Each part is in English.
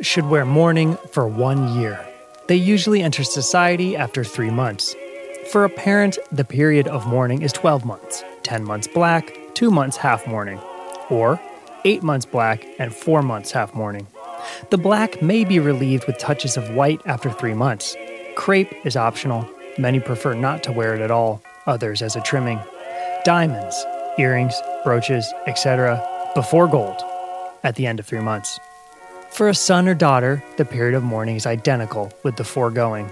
Should wear mourning for one year. They usually enter society after three months. For a parent, the period of mourning is 12 months 10 months black, 2 months half mourning, or 8 months black and 4 months half mourning. The black may be relieved with touches of white after 3 months. Crepe is optional. Many prefer not to wear it at all, others as a trimming. Diamonds, earrings, brooches, etc., before gold at the end of 3 months. For a son or daughter, the period of mourning is identical with the foregoing.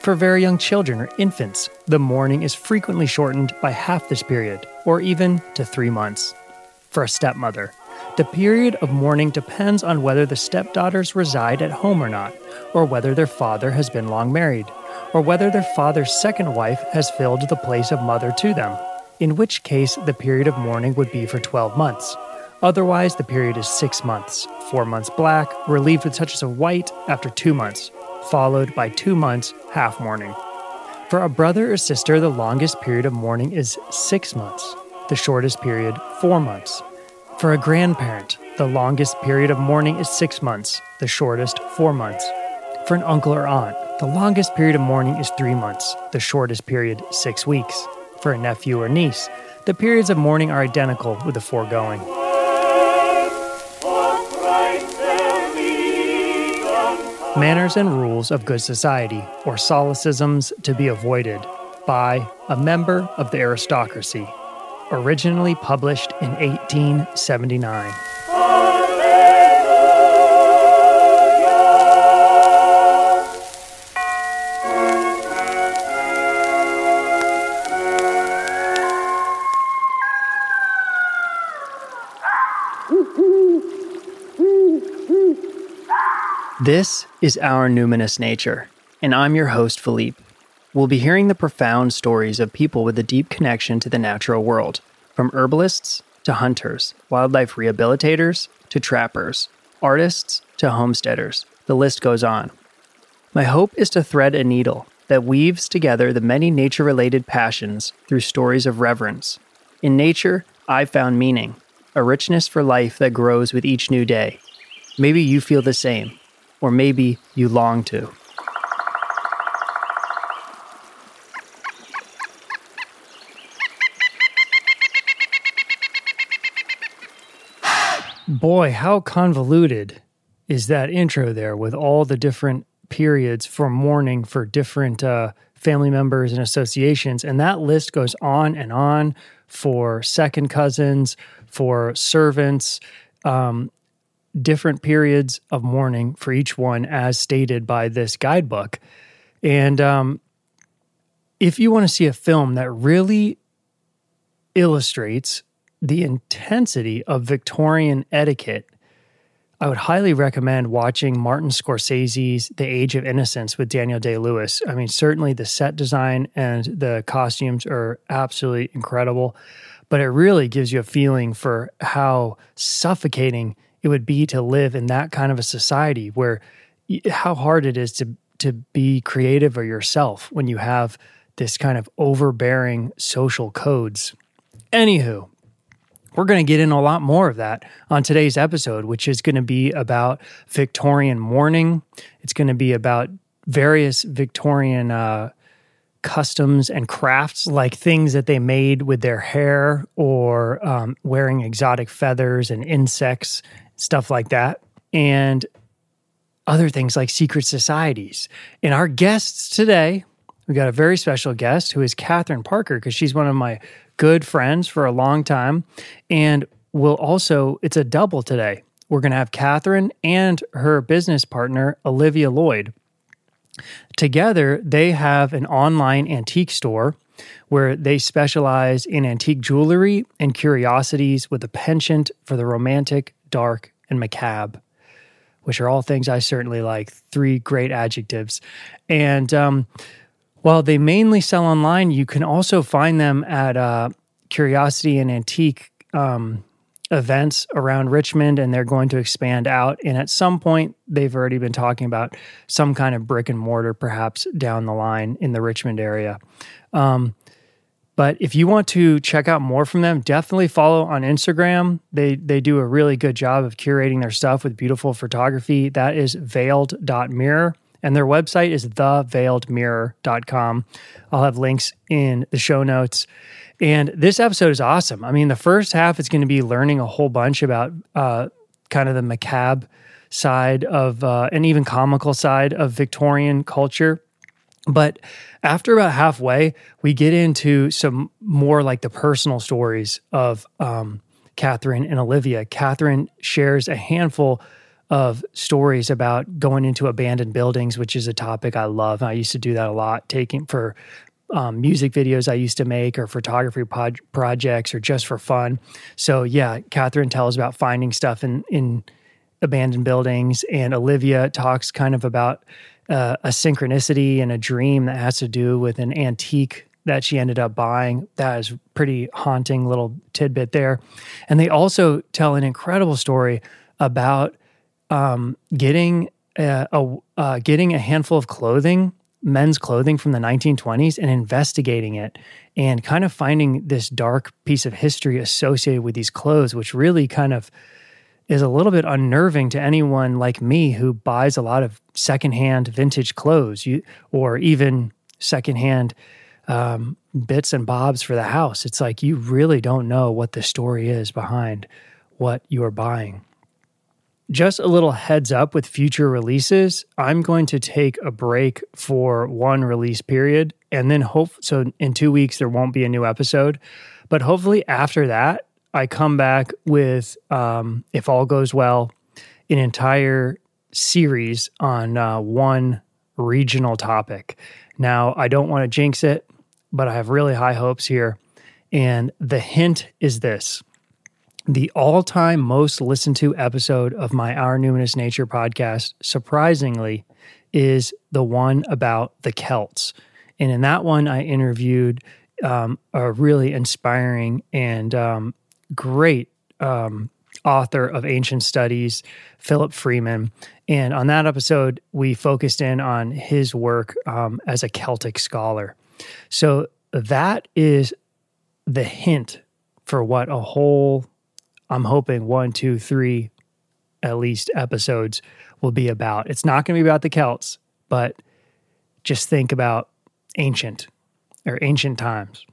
For very young children or infants, the mourning is frequently shortened by half this period, or even to three months. For a stepmother, the period of mourning depends on whether the stepdaughters reside at home or not, or whether their father has been long married, or whether their father's second wife has filled the place of mother to them, in which case the period of mourning would be for 12 months. Otherwise, the period is six months, four months black, relieved with touches of white after two months, followed by two months half mourning. For a brother or sister, the longest period of mourning is six months, the shortest period, four months. For a grandparent, the longest period of mourning is six months, the shortest, four months. For an uncle or aunt, the longest period of mourning is three months, the shortest period, six weeks. For a nephew or niece, the periods of mourning are identical with the foregoing. Manners and rules of good society, or solecisms to be avoided, by a member of the aristocracy. Originally published in 1879. This is Our Numinous Nature, and I'm your host, Philippe. We'll be hearing the profound stories of people with a deep connection to the natural world, from herbalists to hunters, wildlife rehabilitators to trappers, artists to homesteaders. The list goes on. My hope is to thread a needle that weaves together the many nature related passions through stories of reverence. In nature, I've found meaning, a richness for life that grows with each new day. Maybe you feel the same or maybe you long to. Boy, how convoluted is that intro there with all the different periods for mourning for different uh, family members and associations. And that list goes on and on for second cousins, for servants. Um, different periods of mourning for each one as stated by this guidebook. And um, if you want to see a film that really illustrates the intensity of Victorian etiquette, I would highly recommend watching Martin Scorsese's The Age of Innocence with Daniel Day Lewis. I mean, certainly the set design and the costumes are absolutely incredible, but it really gives you a feeling for how suffocating it would be to live in that kind of a society where how hard it is to to be creative or yourself when you have this kind of overbearing social codes. Anywho, we're going to get in a lot more of that on today's episode, which is going to be about Victorian mourning. It's going to be about various Victorian uh, customs and crafts, like things that they made with their hair or um, wearing exotic feathers and insects stuff like that, and other things like secret societies. And our guests today, we got a very special guest who is Kathryn Parker, because she's one of my good friends for a long time. And we'll also, it's a double today. We're going to have Kathryn and her business partner, Olivia Lloyd. Together, they have an online antique store where they specialize in antique jewelry and curiosities with a penchant for the romantic, dark, and macabre, which are all things I certainly like. Three great adjectives. And um, while they mainly sell online, you can also find them at uh, Curiosity and Antique um, events around Richmond, and they're going to expand out. And at some point, they've already been talking about some kind of brick and mortar, perhaps down the line in the Richmond area. Um, But if you want to check out more from them, definitely follow on Instagram. They they do a really good job of curating their stuff with beautiful photography. That is veiled.mirror. And their website is theveiledmirror.com. I'll have links in the show notes. And this episode is awesome. I mean, the first half is going to be learning a whole bunch about uh, kind of the macabre side of, uh, and even comical side of Victorian culture. But after about halfway, we get into some more like the personal stories of um, Kathryn and Olivia. Kathryn shares a handful of stories about going into abandoned buildings, which is a topic I love. I used to do that a lot, taking for um, music videos I used to make or photography pod- projects or just for fun. So yeah, Kathryn tells about finding stuff in in abandoned buildings, and Olivia talks kind of about uh, a synchronicity and a dream that has to do with an antique that she ended up buying. That is pretty haunting little tidbit there. And they also tell an incredible story about um, getting a, a uh, getting a handful of clothing, men's clothing from the 1920s, and investigating it, and kind of finding this dark piece of history associated with these clothes, which really kind of is a little bit unnerving to anyone like me who buys a lot of secondhand vintage clothes, you, or even secondhand um, bits and bobs for the house. It's like you really don't know what the story is behind what you're buying. Just a little heads up with future releases. I'm going to take a break for one release period and then hope so in 2 weeks there won't be a new episode. But hopefully after that, I come back with um, if all goes well, an entire series on uh, one regional topic. Now, I don't want to jinx it, but I have really high hopes here. And the hint is this the all time most listened to episode of my Our Numinous Nature podcast, surprisingly, is the one about the Celts. And in that one, I interviewed um, a really inspiring and um, great um, author of ancient studies, Philip Freeman. And on that episode, we focused in on his work um, as a Celtic scholar. So that is the hint for what a whole I'm hoping one, two, three, at least episodes will be about. It's not going to be about the Celts, but just think about ancient or ancient times.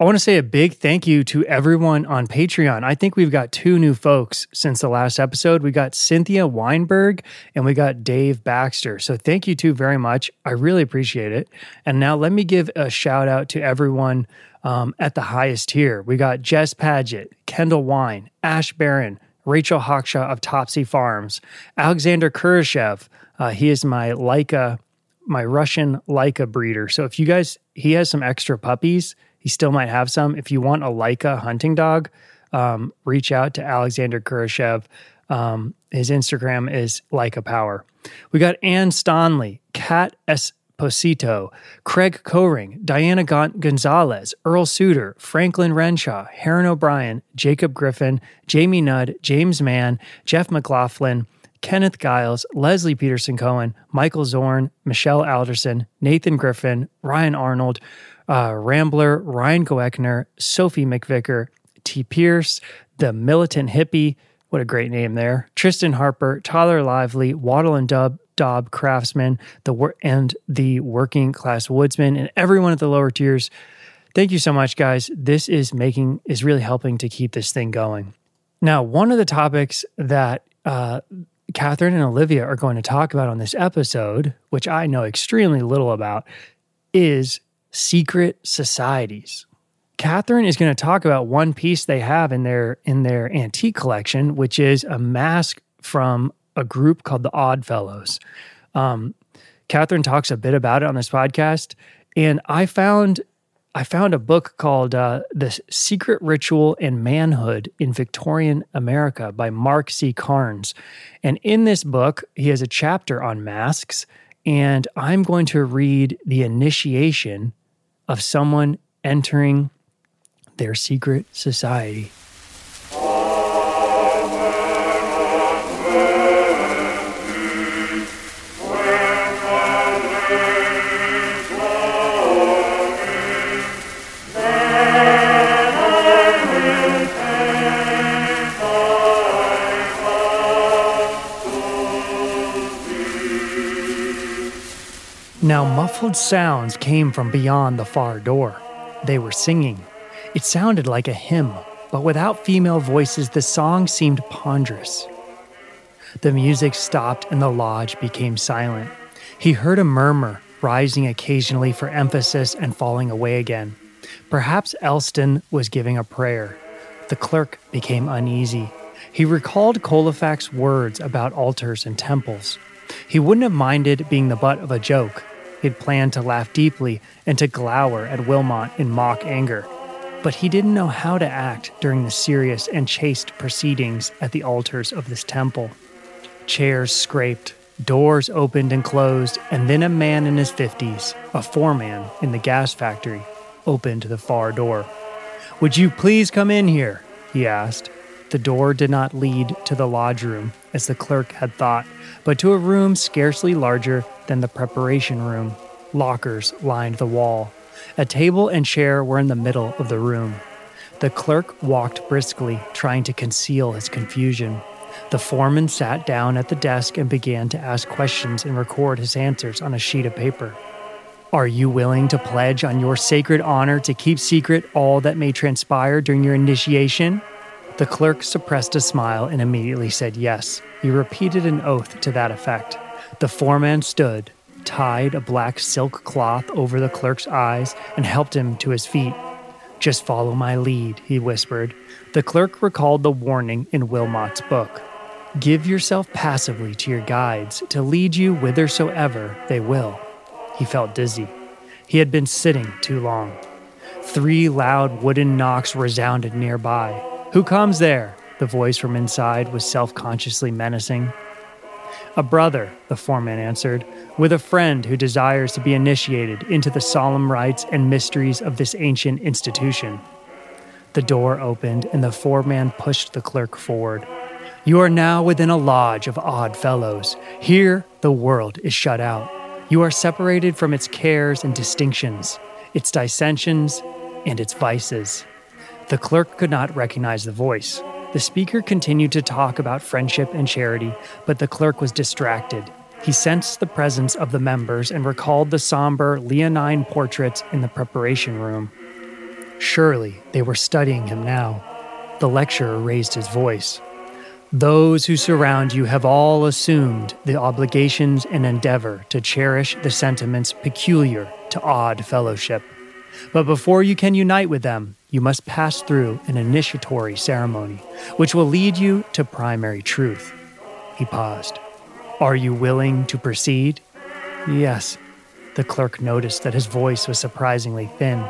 I want to say a big thank you to everyone on Patreon. I think we've got two new folks since the last episode. We got Cynthia Weinberg and we got Dave Baxter. So thank you two very much. I really appreciate it. And now let me give a shout out to everyone um, at the highest tier. We got Jess Paget, Kendall Wine, Ash Barron, Rachel Hawkshaw of Topsy Farms, Alexander Kurashev. Uh, he is my Laika, my Russian Laika breeder. So if you guys, he has some extra puppies. He still might have some. If you want a Laika hunting dog, um, reach out to Alexander Kurashev. Um, his Instagram is Leica Power. We got Ann Stanley, Kat S. Posito, Craig Coring, Diana Gonzalez, Earl Suter, Franklin Renshaw, Heron O'Brien, Jacob Griffin, Jamie Nudd, James Mann, Jeff McLaughlin, Kenneth Giles, Leslie Peterson Cohen, Michael Zorn, Michelle Alderson, Nathan Griffin, Ryan Arnold, uh, Rambler, Ryan Goeckner, Sophie McVicker, T. Pierce, The Militant Hippie, what a great name there, Tristan Harper, Tyler Lively, Waddle and Dub, Dobb craftsman, the and the working class woodsman, and everyone at the lower tiers. Thank you so much, guys. This is making is really helping to keep this thing going. Now, one of the topics that uh, Kathryn and Olivia are going to talk about on this episode, which I know extremely little about, is secret societies. Kathryn is going to talk about one piece they have in their in their antique collection, which is a mask from a group called the Odd Fellows. Um, Kathryn talks a bit about it on this podcast, and I found I found a book called uh, "The Secret Ritual and Manhood in Victorian America" by Mark C. Carnes, and in this book he has a chapter on masks, and I'm going to read the initiation of someone entering their secret society. Now, muffled sounds came from beyond the far door. They were singing. It sounded like a hymn, but without female voices, the song seemed ponderous. The music stopped and the lodge became silent. He heard a murmur, rising occasionally for emphasis and falling away again. Perhaps Elston was giving a prayer. The clerk became uneasy. He recalled Colifac's words about altars and temples. He wouldn't have minded being the butt of a joke, he had planned to laugh deeply and to glower at Wilmot in mock anger. But he didn't know how to act during the serious and chaste proceedings at the altars of this temple. Chairs scraped, doors opened and closed, and then a man in his 50s, a foreman in the gas factory, opened the far door. Would you please come in here? he asked. The door did not lead to the lodge room, as the clerk had thought, but to a room scarcely larger than the preparation room. Lockers lined the wall. A table and chair were in the middle of the room. The clerk walked briskly, trying to conceal his confusion. The foreman sat down at the desk and began to ask questions and record his answers on a sheet of paper. Are you willing to pledge on your sacred honor to keep secret all that may transpire during your initiation? The clerk suppressed a smile and immediately said yes. He repeated an oath to that effect. The foreman stood, tied a black silk cloth over the clerk's eyes, and helped him to his feet. Just follow my lead, he whispered. The clerk recalled the warning in Wilmot's book Give yourself passively to your guides to lead you whithersoever they will. He felt dizzy. He had been sitting too long. Three loud wooden knocks resounded nearby. Who comes there? The voice from inside was self consciously menacing. A brother, the foreman answered, with a friend who desires to be initiated into the solemn rites and mysteries of this ancient institution. The door opened and the foreman pushed the clerk forward. You are now within a lodge of odd fellows. Here, the world is shut out. You are separated from its cares and distinctions, its dissensions, and its vices. The clerk could not recognize the voice. The speaker continued to talk about friendship and charity, but the clerk was distracted. He sensed the presence of the members and recalled the somber, leonine portraits in the preparation room. Surely they were studying him now. The lecturer raised his voice. Those who surround you have all assumed the obligations and endeavor to cherish the sentiments peculiar to odd fellowship. But before you can unite with them, you must pass through an initiatory ceremony, which will lead you to primary truth. He paused. Are you willing to proceed? Yes. The clerk noticed that his voice was surprisingly thin.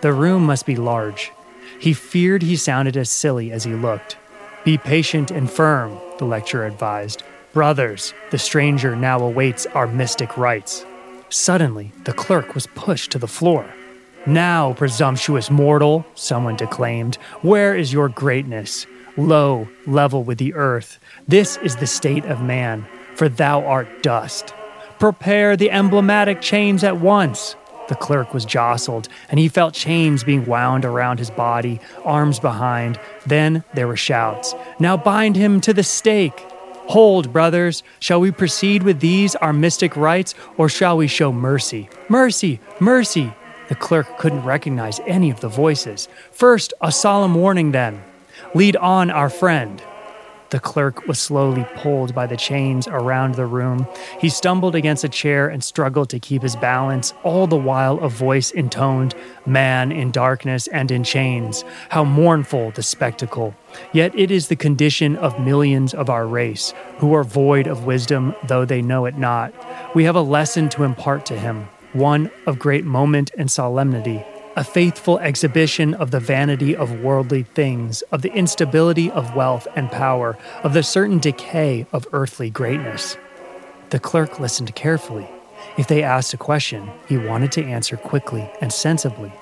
The room must be large. He feared he sounded as silly as he looked. Be patient and firm, the lecturer advised. Brothers, the stranger now awaits our mystic rites. Suddenly, the clerk was pushed to the floor. Now, presumptuous mortal, someone declaimed, where is your greatness? Low, level with the earth. This is the state of man, for thou art dust. Prepare the emblematic chains at once. The clerk was jostled, and he felt chains being wound around his body, arms behind. Then there were shouts. Now bind him to the stake. Hold, brothers, shall we proceed with these, our mystic rites, or shall we show mercy? Mercy, mercy, the clerk couldn't recognize any of the voices. First, a solemn warning, then. Lead on our friend. The clerk was slowly pulled by the chains around the room. He stumbled against a chair and struggled to keep his balance, all the while a voice intoned, Man in darkness and in chains. How mournful the spectacle. Yet it is the condition of millions of our race, who are void of wisdom, though they know it not. We have a lesson to impart to him one of great moment and solemnity, a faithful exhibition of the vanity of worldly things, of the instability of wealth and power, of the certain decay of earthly greatness. The clerk listened carefully. If they asked a question, he wanted to answer quickly and sensibly.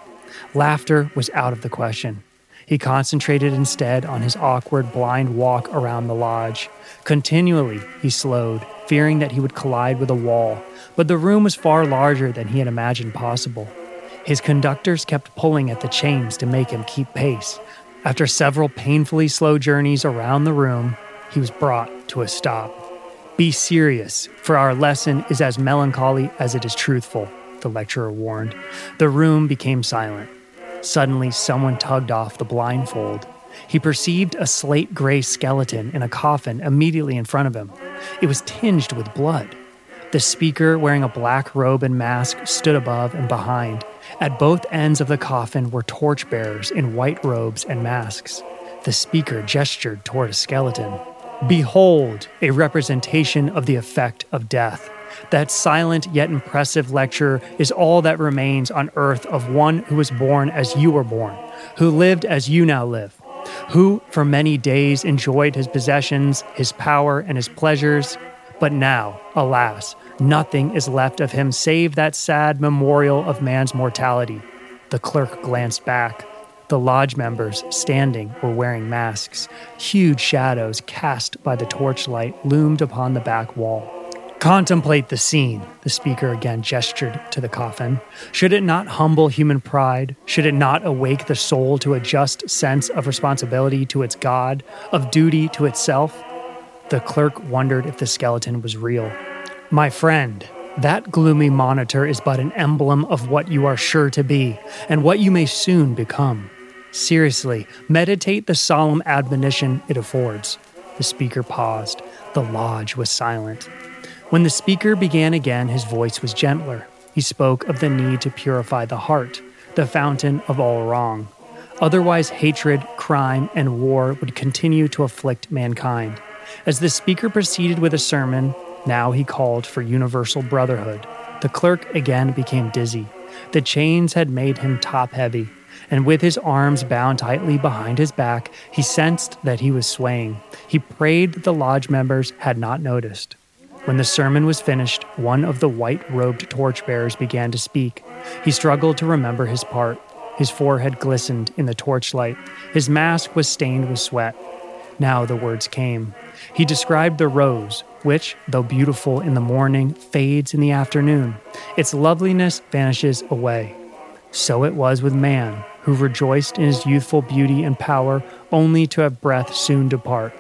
Laughter was out of the question. He concentrated instead on his awkward, blind walk around the lodge. Continually, he slowed, fearing that he would collide with a wall, but the room was far larger than he had imagined possible. His conductors kept pulling at the chains to make him keep pace. After several painfully slow journeys around the room, he was brought to a stop. Be serious, for our lesson is as melancholy as it is truthful, the lecturer warned. The room became silent. Suddenly, someone tugged off the blindfold. He perceived a slate gray skeleton in a coffin immediately in front of him. It was tinged with blood. The speaker, wearing a black robe and mask, stood above and behind. At both ends of the coffin were torchbearers in white robes and masks. The speaker gestured toward a skeleton. Behold, a representation of the effect of death. That silent yet impressive lecture is all that remains on earth of one who was born as you were born, who lived as you now live, who for many days enjoyed his possessions, his power, and his pleasures. But now, alas, nothing is left of him save that sad memorial of man's mortality. The clerk glanced back. The lodge members, standing, were wearing masks. Huge shadows cast by the torchlight loomed upon the back wall. Contemplate the scene, the speaker again gestured to the coffin. Should it not humble human pride? Should it not awake the soul to a just sense of responsibility to its God, of duty to itself? The clerk wondered if the skeleton was real. My friend, that gloomy monitor is but an emblem of what you are sure to be and what you may soon become. Seriously, meditate the solemn admonition it affords. The speaker paused. The lodge was silent. When the speaker began again, his voice was gentler. He spoke of the need to purify the heart, the fountain of all wrong. Otherwise, hatred, crime, and war would continue to afflict mankind. As the speaker proceeded with a sermon, now he called for universal brotherhood. The clerk again became dizzy. The chains had made him top heavy, and with his arms bound tightly behind his back, he sensed that he was swaying. He prayed that the lodge members had not noticed. When the sermon was finished, one of the white robed torchbearers began to speak. He struggled to remember his part. His forehead glistened in the torchlight. His mask was stained with sweat. Now the words came. He described the rose, which, though beautiful in the morning, fades in the afternoon. Its loveliness vanishes away. So it was with man, who rejoiced in his youthful beauty and power, only to have breath soon depart.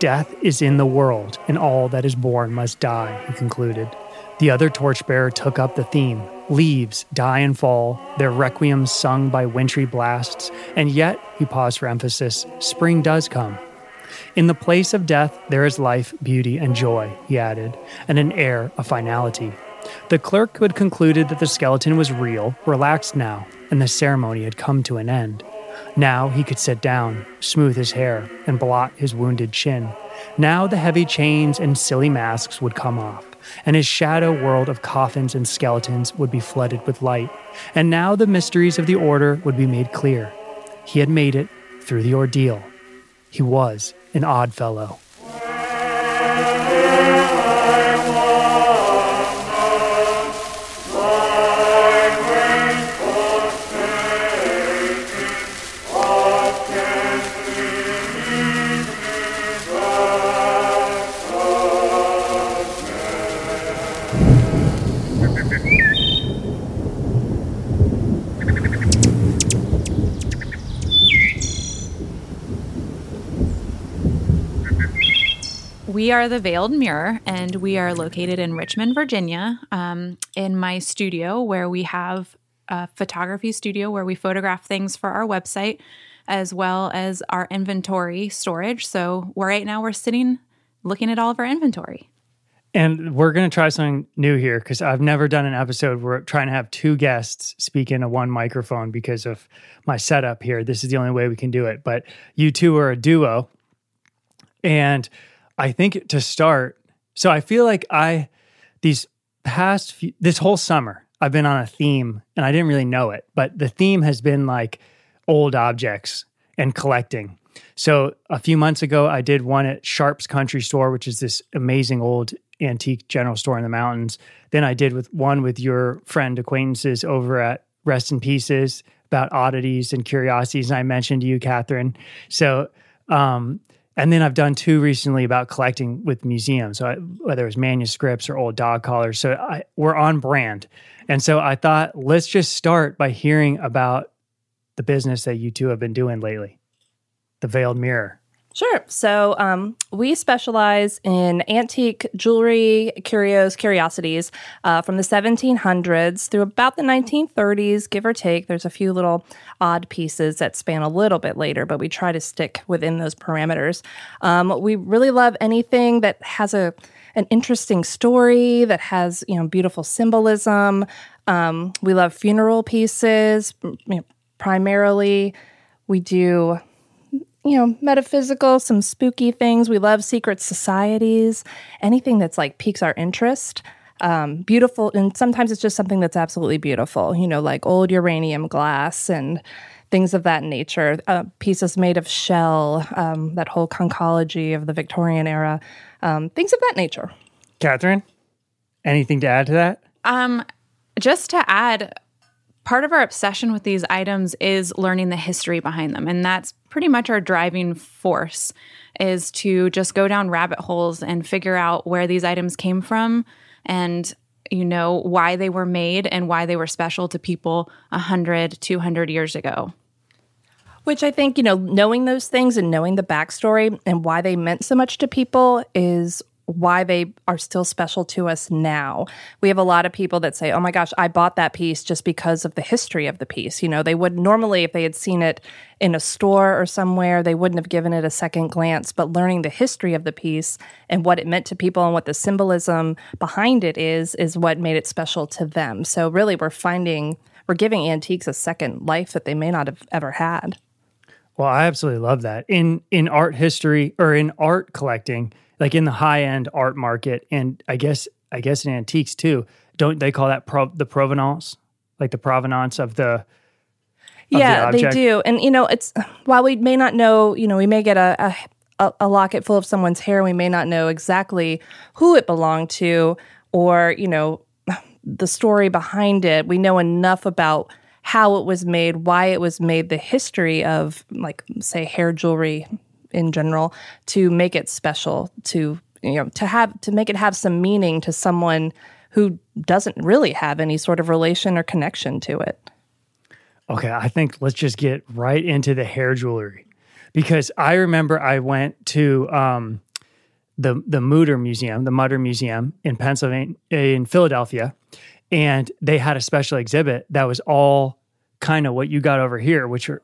Death is in the world, and all that is born must die, he concluded. The other torchbearer took up the theme Leaves die and fall, their requiems sung by wintry blasts, and yet, he paused for emphasis, spring does come. In the place of death, there is life, beauty, and joy, he added, and an air of finality. The clerk, who had concluded that the skeleton was real, relaxed now, and the ceremony had come to an end. Now he could sit down, smooth his hair, and blot his wounded chin. Now the heavy chains and silly masks would come off, and his shadow world of coffins and skeletons would be flooded with light. And now the mysteries of the order would be made clear. He had made it through the ordeal. He was an odd fellow. We are the Veiled Mirror, and we are located in Richmond, Virginia, um, in my studio where we have a photography studio where we photograph things for our website as well as our inventory storage. So right now we're sitting looking at all of our inventory. And we're going to try something new here because I've never done an episode where we're trying to have two guests speak into one microphone because of my setup here. This is the only way we can do it. But you two are a duo. And I think to start, so I feel like I, these past, few, this whole summer, I've been on a theme and I didn't really know it, but the theme has been like old objects and collecting. So a few months ago, I did one at Sharp's Country Store, which is this amazing old antique general store in the mountains. Then I did with one with your friend acquaintances over at Rest in Pieces about oddities and curiosities. And I mentioned to you, Kathryn. So um, and then I've done two recently about collecting with museums, so I, whether it's manuscripts or old dog collars. So I, we're on brand, and so I thought let's just start by hearing about the business that you two have been doing lately. the Veiled Mirror? Sure. So um, we specialize in antique jewelry, curios, curiosities uh, from the 1700s through about the 1930s, give or take. There's a few little odd pieces that span a little bit later, but we try to stick within those parameters. Um, we really love anything that has a an interesting story that has you know beautiful symbolism. Um, we love funeral pieces, you know, primarily. We do you know, metaphysical, some spooky things. We love secret societies, anything that's like piques our interest. Um, beautiful, and sometimes it's just something that's absolutely beautiful, you know, like old uranium glass and things of that nature. Uh, pieces made of shell, um, that whole conchology of the Victorian era, um, things of that nature. Kathryn, anything to add to that? Um, just to add, part of our obsession with these items is learning the history behind them. And that's pretty much our driving force is to just go down rabbit holes and figure out where these items came from and you know why they were made and why they were special to people 100 200 years ago. Which I think, you know, knowing those things and knowing the backstory and why they meant so much to people is why they are still special to us now. We have a lot of people that say, "Oh my gosh, I bought that piece just because of the history of the piece." You know, they would normally if they had seen it in a store or somewhere, they wouldn't have given it a second glance, but learning the history of the piece and what it meant to people and what the symbolism behind it is is what made it special to them. So really we're finding we're giving antiques a second life that they may not have ever had. Well, I absolutely love that. In in art history or in art collecting, like in the high end art market, and I guess I guess in antiques too. Don't they call that pro- the provenance, like the provenance of the? yeah, the they do, and you know, it's while we may not know, you know, we may get a, a a locket full of someone's hair, we may not know exactly who it belonged to, or you know, the story behind it. We know enough about how it was made, why it was made, the history of, like, say, hair jewelry in general to make it special to you know to have to make it have some meaning to someone who doesn't really have any sort of relation or connection to it. Okay, I think let's just get right into the hair jewelry because I remember I went to um, the the Mütter Museum, the Mütter Museum in Pennsylvania, in Philadelphia, and they had a special exhibit that was all kind of what you got over here, which are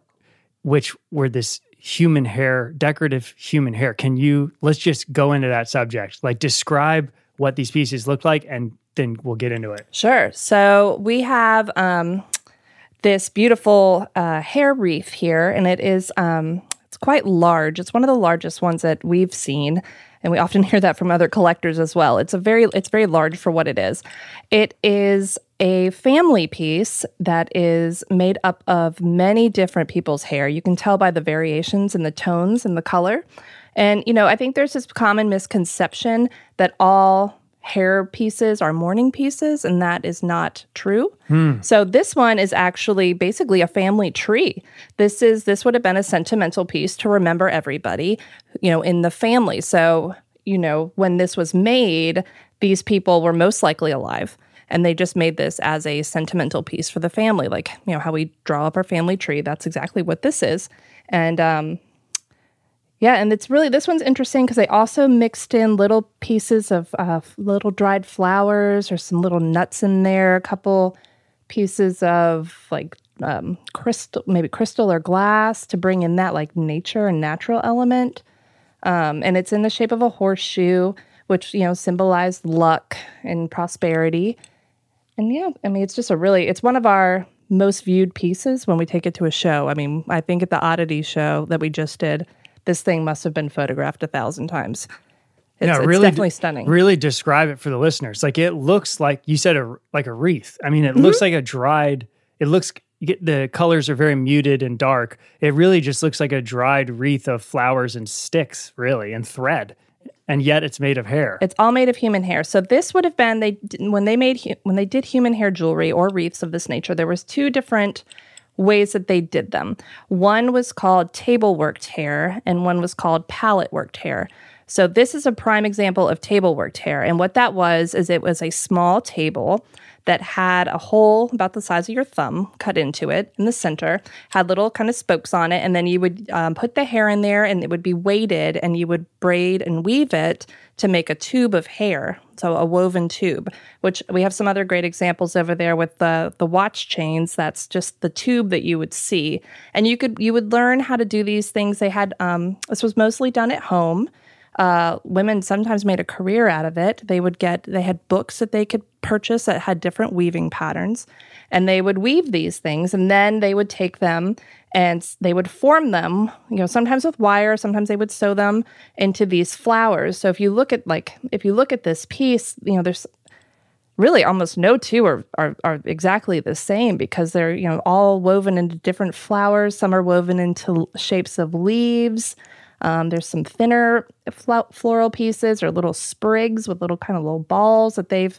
which were this human hair, decorative human hair. Can you, let's just go into that subject, like describe what these pieces look like and then we'll get into it. Sure. So we have um, this beautiful uh, hair wreath here, and it is um, it's quite large. It's one of the largest ones that we've seen, and we often hear that from other collectors as well. It's a very it's very large for what it is. It is a family piece that is made up of many different people's hair. You can tell by the variations in the tones and the color. And, you know, I think there's this common misconception that all hair pieces are mourning pieces, and that is not true. Hmm. So this one is actually basically a family tree. This is this would have been a sentimental piece to remember everybody, you know, in the family. So, you know, when this was made, these people were most likely alive and they just made this as a sentimental piece for the family like you know how we draw up our family tree. That's exactly what this is. And um yeah and it's really this one's interesting because they also mixed in little pieces of uh, little dried flowers or some little nuts in there a couple pieces of like um, crystal maybe crystal or glass to bring in that like nature and natural element. Um, and it's in the shape of a horseshoe which you know symbolized luck and prosperity and yeah, I mean, it's just a really, it's one of our most viewed pieces when we take it to a show. I mean, I think at the Oddity show that we just did, this thing must have been photographed a thousand times. It's, no, really, it's definitely stunning. Really describe it for the listeners. Like it looks like you said a like a wreath. I mean, it mm-hmm. looks like a dried. It looks get, the colors are very muted and dark. It really just looks like a dried wreath of flowers and sticks, really, and thread and yet it's made of hair. It's all made of human hair. So this would have been they when they made when they did human hair jewelry or wreaths of this nature. There was two different ways that they did them. One was called table worked hair, and one was called palette worked hair. So this is a prime example of table worked hair, and what that was is it was a small table that had a hole about the size of your thumb cut into it in the center, had little kind of spokes on it, and then you would um, put the hair in there and it would be weighted and you would braid and weave it to make a tube of hair. So a woven tube, which we have some other great examples over there with the the watch chains. That's just the tube that you would see, and you could you would learn how to do these things. They had um, this was mostly done at home. Uh, women sometimes made a career out of it. They would get, they had books that they could purchase that had different weaving patterns, and they would weave these things, and then they would take them and they would form them, you know, sometimes with wire, sometimes they would sew them into these flowers. So if you look at like, if you look at this piece, you know, there's really almost no two are, are, are exactly the same because they're you know all woven into different flowers some are woven into shapes of leaves um, there's some thinner floral pieces or little sprigs with little kind of little balls that they've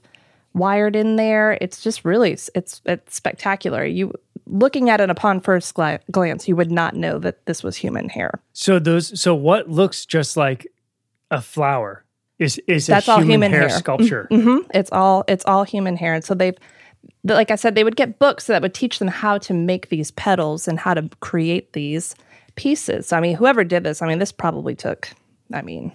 wired in there. It's just really it's it's spectacular. You looking at it upon first gla- glance, you would not know that this was human hair. So those so what looks just like a flower is is that's all human hair, hair, sculpture. Mm-hmm. It's all it's all human hair, and so they've like I said, they would get books that would teach them how to make these petals and how to create these pieces. So, I mean, whoever did this, I mean, this probably took, I mean,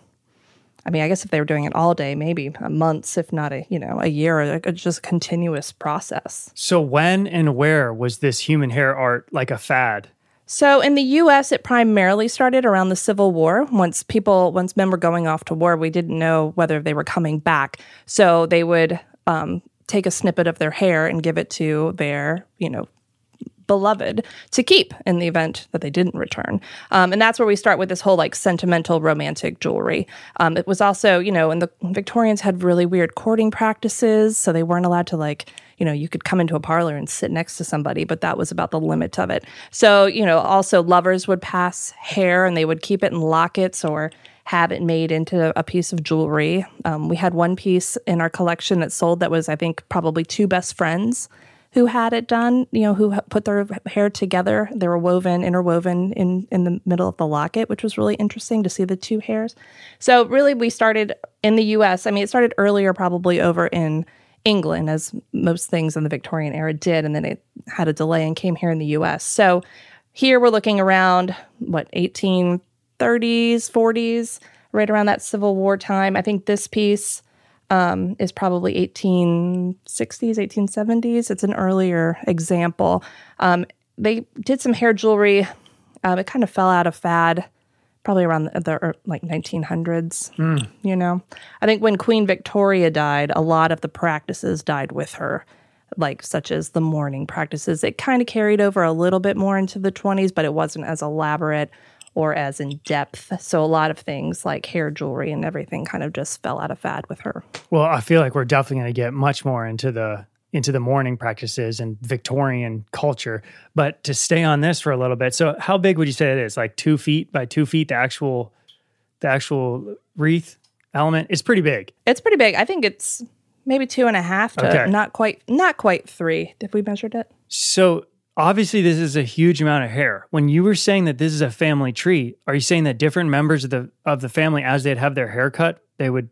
I mean, I guess if they were doing it all day, maybe months, if not a you know a year, or a, just a continuous process. So, when and where was this human hair art like a fad? So, in the U.S., it primarily started around the Civil War. Once people, once men were going off to war, we didn't know whether they were coming back, so they would um, take a snippet of their hair and give it to their you know beloved to keep in the event that they didn't return. Um, and that's where we start with this whole like sentimental romantic jewelry. Um, it was also, you know, and the Victorians had really weird courting practices. So they weren't allowed to like, you know, you could come into a parlor and sit next to somebody, but that was about the limit of it. So, you know, also lovers would pass hair and they would keep it in lockets or have it made into a piece of jewelry. Um, we had one piece in our collection that sold that was, I think, probably two best friends who had it done, you know, who put their hair together. They were woven, interwoven in, in the middle of the locket, which was really interesting to see the two hairs. So, really, we started in the US. I mean, it started earlier, probably over in England, as most things in the Victorian era did, and then it had a delay and came here in the US. So, here we're looking around, what, 1830s, 40s, right around that Civil War time. I think this piece um, is probably 1860s, 1870s. It's an earlier example. Um, they did some hair jewelry. Um, it kind of fell out of fad probably around the, the like 1900s. Mm. You know, I think when Queen Victoria died, a lot of the practices died with her, like such as the mourning practices. It kind of carried over a little bit more into the 20s, but it wasn't as elaborate or as in depth. So a lot of things like hair jewelry and everything kind of just fell out of fad with her. Well, I feel like we're definitely going to get much more into the into the mourning practices and Victorian culture. But to stay on this for a little bit, so how big would you say it is? Like two feet by two feet? The actual the actual wreath element is pretty big. It's pretty big. I think it's maybe two and a half to okay. not quite not quite three. If we measured it. So obviously this is a huge amount of hair. When you were saying that this is a family tree, are you saying that different members of the of the family as they'd have their hair cut, they would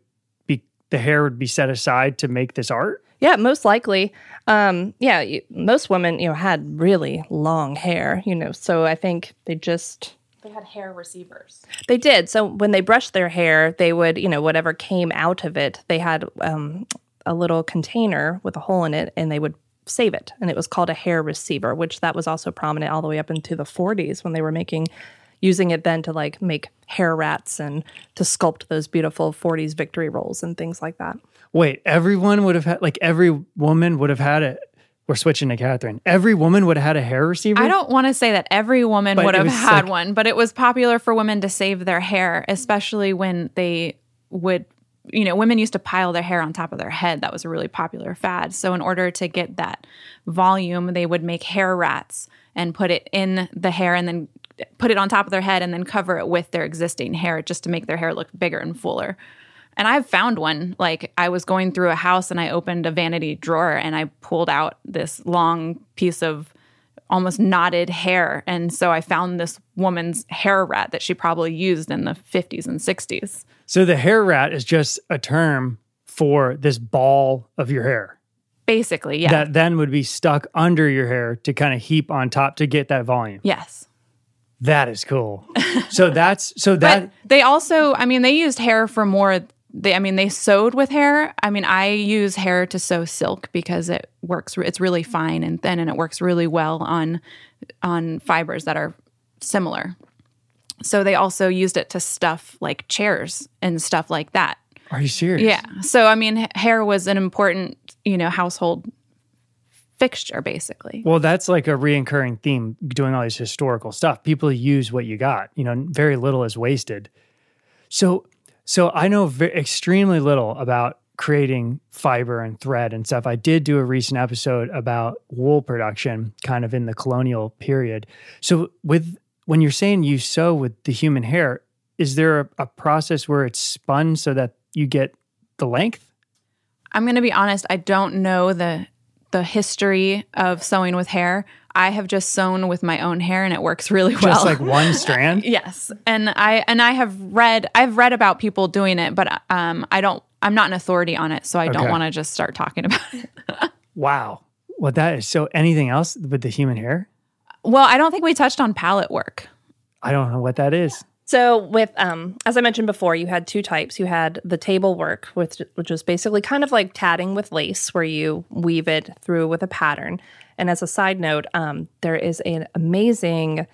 be the hair would be set aside to make this art? Yeah, most likely. Um, yeah, most women, you know, had really long hair, you know, so I think they just they had hair receivers. They did. So when they brushed their hair, they would, you know, whatever came out of it, they had um, a little container with a hole in it and they would save it. And it was called a hair receiver, which that was also prominent all the way up into the 40s when they were making using it then to like make hair rats and to sculpt those beautiful 40s victory rolls and things like that. Wait, everyone would have had like every woman would have had it. We're switching to Kathryn. Every woman would have had a hair receiver. I don't want to say that every woman but would have had like, one, but it was popular for women to save their hair, especially when they would you know, women used to pile their hair on top of their head. That was a really popular fad. So, in order to get that volume, they would make hair rats and put it in the hair and then put it on top of their head and then cover it with their existing hair just to make their hair look bigger and fuller. And I've found one. Like, I was going through a house and I opened a vanity drawer and I pulled out this long piece of almost knotted hair. And so I found this woman's hair rat that she probably used in the 50s and 60s. So the hair rat is just a term for this ball of your hair. Basically, yeah. that then would be stuck under your hair to kind of heap on top to get that volume. yes. That is cool. So that's so that But they also, I mean, they used hair for more. They, I mean, they sewed with hair. I mean, I use hair to sew silk because it works. It's really fine and thin, and it works really well on on fibers that are similar. So they also used it to stuff like chairs and stuff like that. are you serious? Yeah. So I mean, hair was an important, you know, household fixture, basically. Well, that's like a reoccurring theme doing all these historical stuff. People use what you got. You know, very little is wasted. So, so I know ve- extremely little about creating fiber and thread and stuff. I did do a recent episode about wool production, kind of in the colonial period. So, with when you're saying you sew with the human hair, is there a, a process where it's spun so that you get the length? I'm going to be honest. I don't know the the history of sewing with hair. I have just sewn with my own hair, and it works really well. Just like one strand? yes, and I and I have read I've read about people doing it, but um, I don't. I'm not an authority on it, so I don't want to just start talking about it. Wow. Well, that is so. Anything else with the human hair? Well, I don't think we touched on palette work. I don't know what that is. So with um as I mentioned before, you had two types. You had the table work, which which was basically kind of like tatting with lace, where you weave it through with a pattern. And as a side note, um, there is an amazing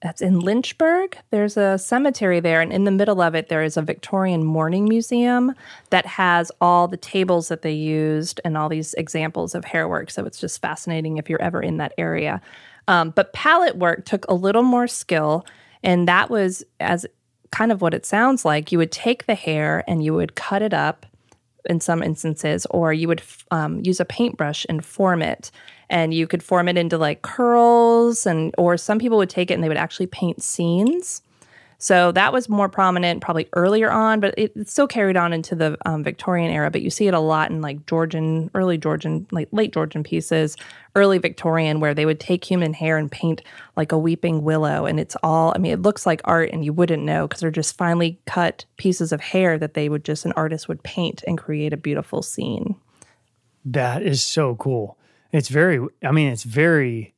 that's in Lynchburg. There's a cemetery there, and in the middle of it, there is a Victorian mourning museum that has all the tables that they used and all these examples of hair work. So it's just fascinating if you're ever in that area. Um, but palette work took a little more skill, and that was as kind of what it sounds like. You would take the hair and you would cut it up in some instances, or you would um, use a paintbrush and form it. And you could form it into like curls, and or some people would take it and they would actually paint scenes. So that was more prominent probably earlier on, but it, it still carried on into the um, Victorian era. But you see it a lot in like Georgian, early Georgian, like late Georgian pieces, early Victorian, where they would take human hair and paint like a weeping willow. And it's all, I mean, it looks like art and you wouldn't know because they're just finely cut pieces of hair that they would just, an artist would paint and create a beautiful scene. That is so cool. It's very, I mean, it's very,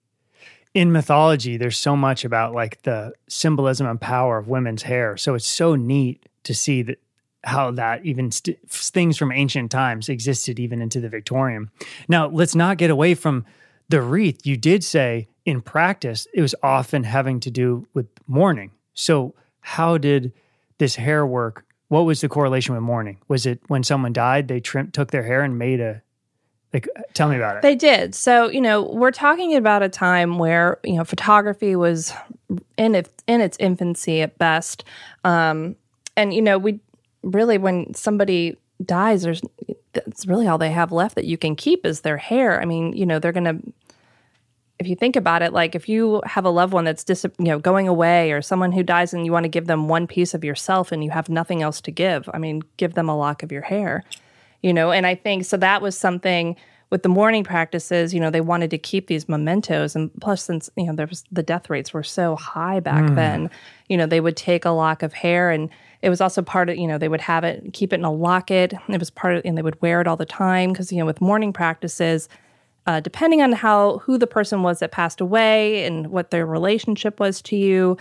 in mythology, there's so much about like the symbolism and power of women's hair. So it's so neat to see that how that even st- things from ancient times existed even into the Victorian. Now, let's not get away from the wreath. You did say in practice, it was often having to do with mourning. So, how did this hair work? What was the correlation with mourning? Was it when someone died, they trim- took their hair and made a Tell me about it. They did. So, you know, we're talking about a time where, you know, photography was in its in its infancy at best. Um, and you know, we really when somebody dies, there's that's really all they have left that you can keep is their hair. I mean, you know, they're going to if you think about it, like if you have a loved one that's dis- you know going away, or someone who dies, and you want to give them one piece of yourself, and you have nothing else to give, I mean, give them a lock of your hair, you know. And I think so that was something with the mourning practices. You know, they wanted to keep these mementos, and plus, since you know there was the death rates were so high back then, you know, they would take a lock of hair and. It was also part of, you know, they would have it, keep it in a locket. It was part of, and they would wear it all the time because, you know, with mourning practices, uh, depending on how who the person was that passed away and what their relationship was to you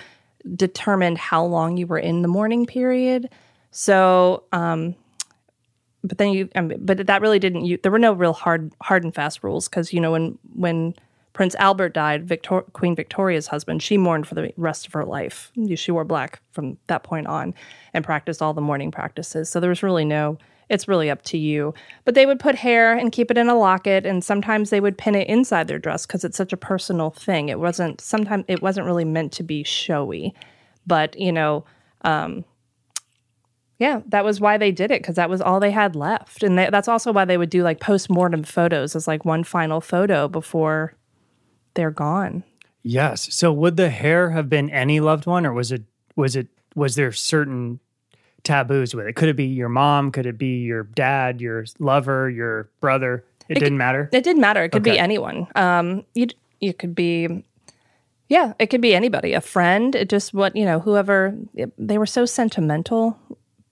determined how long you were in the mourning period so um but then you um, but that really didn't you there were no real hard hard and fast rules because you know when when prince albert died Victor, queen victoria's husband she mourned for the rest of her life she wore black from that point on and practiced all the mourning practices so there was really no it's really up to you. But they would put hair and keep it in a locket, and sometimes they would pin it inside their dress because it's such a personal thing. It wasn't sometimes it wasn't really meant to be showy, but you know, um, yeah, that was why they did it because that was all they had left, and they, that's also why they would do like post mortem photos as like one final photo before they're gone. Yes. So would the hair have been any loved one, or was it was it was there certain taboos with it? Could it be your mom? Could it be your dad, your lover, your brother? It, didn't matter. It didn't matter. It could be anyone. Um, you you could be, yeah, it could be anybody. A friend. It just what you know. Whoever it- they were so sentimental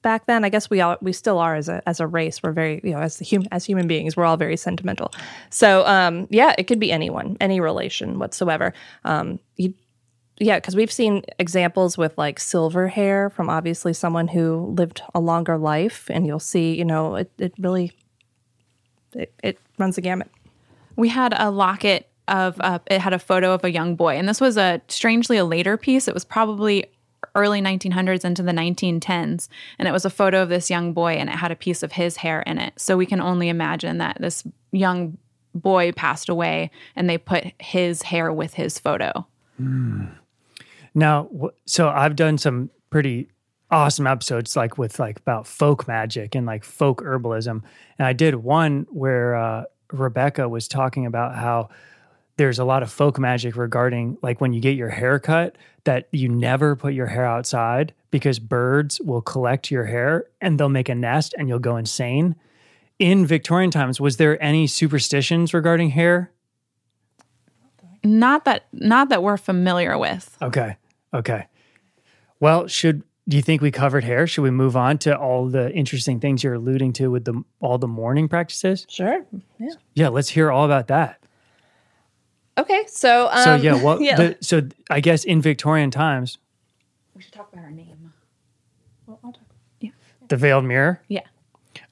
back then. I guess we all we still are as a as a race. We're very you know as the human as human beings, we're all very sentimental. So um, yeah, it could be anyone, any relation whatsoever. Um, you, yeah, because we've seen examples with like silver hair from obviously someone who lived a longer life, and you'll see you know it it really it, it runs the gamut. We had a locket of uh, it had a photo of a young boy, and this was a strangely a later piece. It was probably early 1900s into the 1910s, and it was a photo of this young boy, and it had a piece of his hair in it. So we can only imagine that this young boy passed away, and they put his hair with his photo. Now, so I've done some pretty awesome episodes like with like about folk magic and like folk herbalism. And I did one where uh, Rebecca was talking about how there's a lot of folk magic regarding like when you get your hair cut that you never put your hair outside because birds will collect your hair and they'll make a nest and you'll go insane. In Victorian times, was there any superstitions regarding hair? Not that not that we're familiar with. Okay. Okay. Well, should do you think we covered hair? Should we move on to all the interesting things you're alluding to with the all the mourning practices? Sure. Yeah. Yeah, let's hear all about that. Okay. So um, So yeah, well, yeah. The, so I guess in Victorian times, We should talk about our name. Well, I'll talk. Yeah, the veiled mirror. Yeah.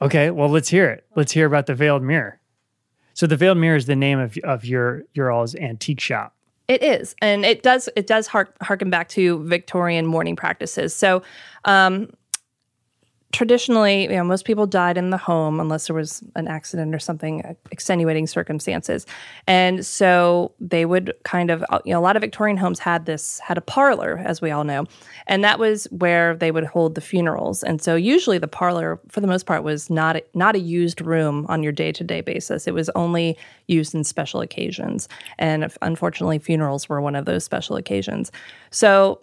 Okay, well, let's hear it. Let's hear about the veiled mirror. So the veiled mirror is the name of of your your all's antique shop. It is, and it does it does hark, harken back to Victorian mourning practices. So, um, traditionally, you know, most people died in the home unless there was an accident or something uh, extenuating circumstances, and so they would kind of uh, you know a lot of Victorian homes had this had a parlor, as we all know, and that was where they would hold the funerals. And so usually the parlor, for the most part, was not a, not a used room on your day to day basis. It was only used in special occasions, and unfortunately, funerals were one of those special occasions. So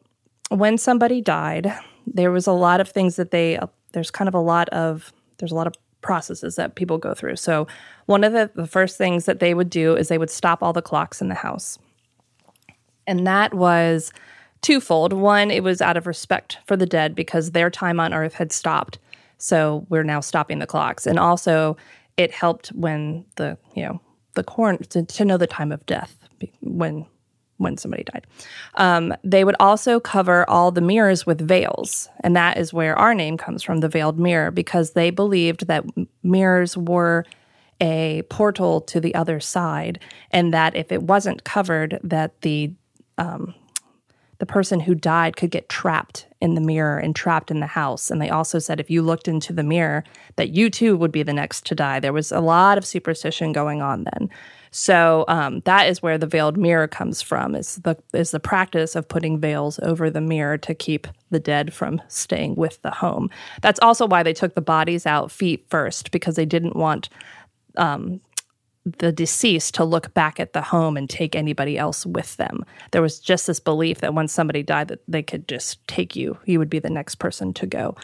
when somebody died, there was a lot of things that they, there's kind of a lot of, there's a lot of processes that people go through. So one of the, the first things that they would do is they would stop all the clocks in the house. And that was twofold. One, it was out of respect for the dead because their time on earth had stopped. So we're now stopping the clocks. And also, it helped when the, you know, the corn to, to know the time of death when when somebody died. Um, they would also cover all the mirrors with veils, and that is where our name comes from, the veiled mirror, because they believed that mirrors were a portal to the other side, and that if it wasn't covered, that the the person who died could get trapped in the mirror and trapped in the house. And they also said if you looked into the mirror, that you too would be the next to die. There was a lot of superstition going on then. So um, that is where the veiled mirror comes from. Is the is the practice of putting veils over the mirror to keep the dead from staying with the home. That's also why they took the bodies out feet first because they didn't want the deceased to look back at the home and take anybody else with them. There was just this belief that when somebody died, that they could just take you. You would be the next person to go.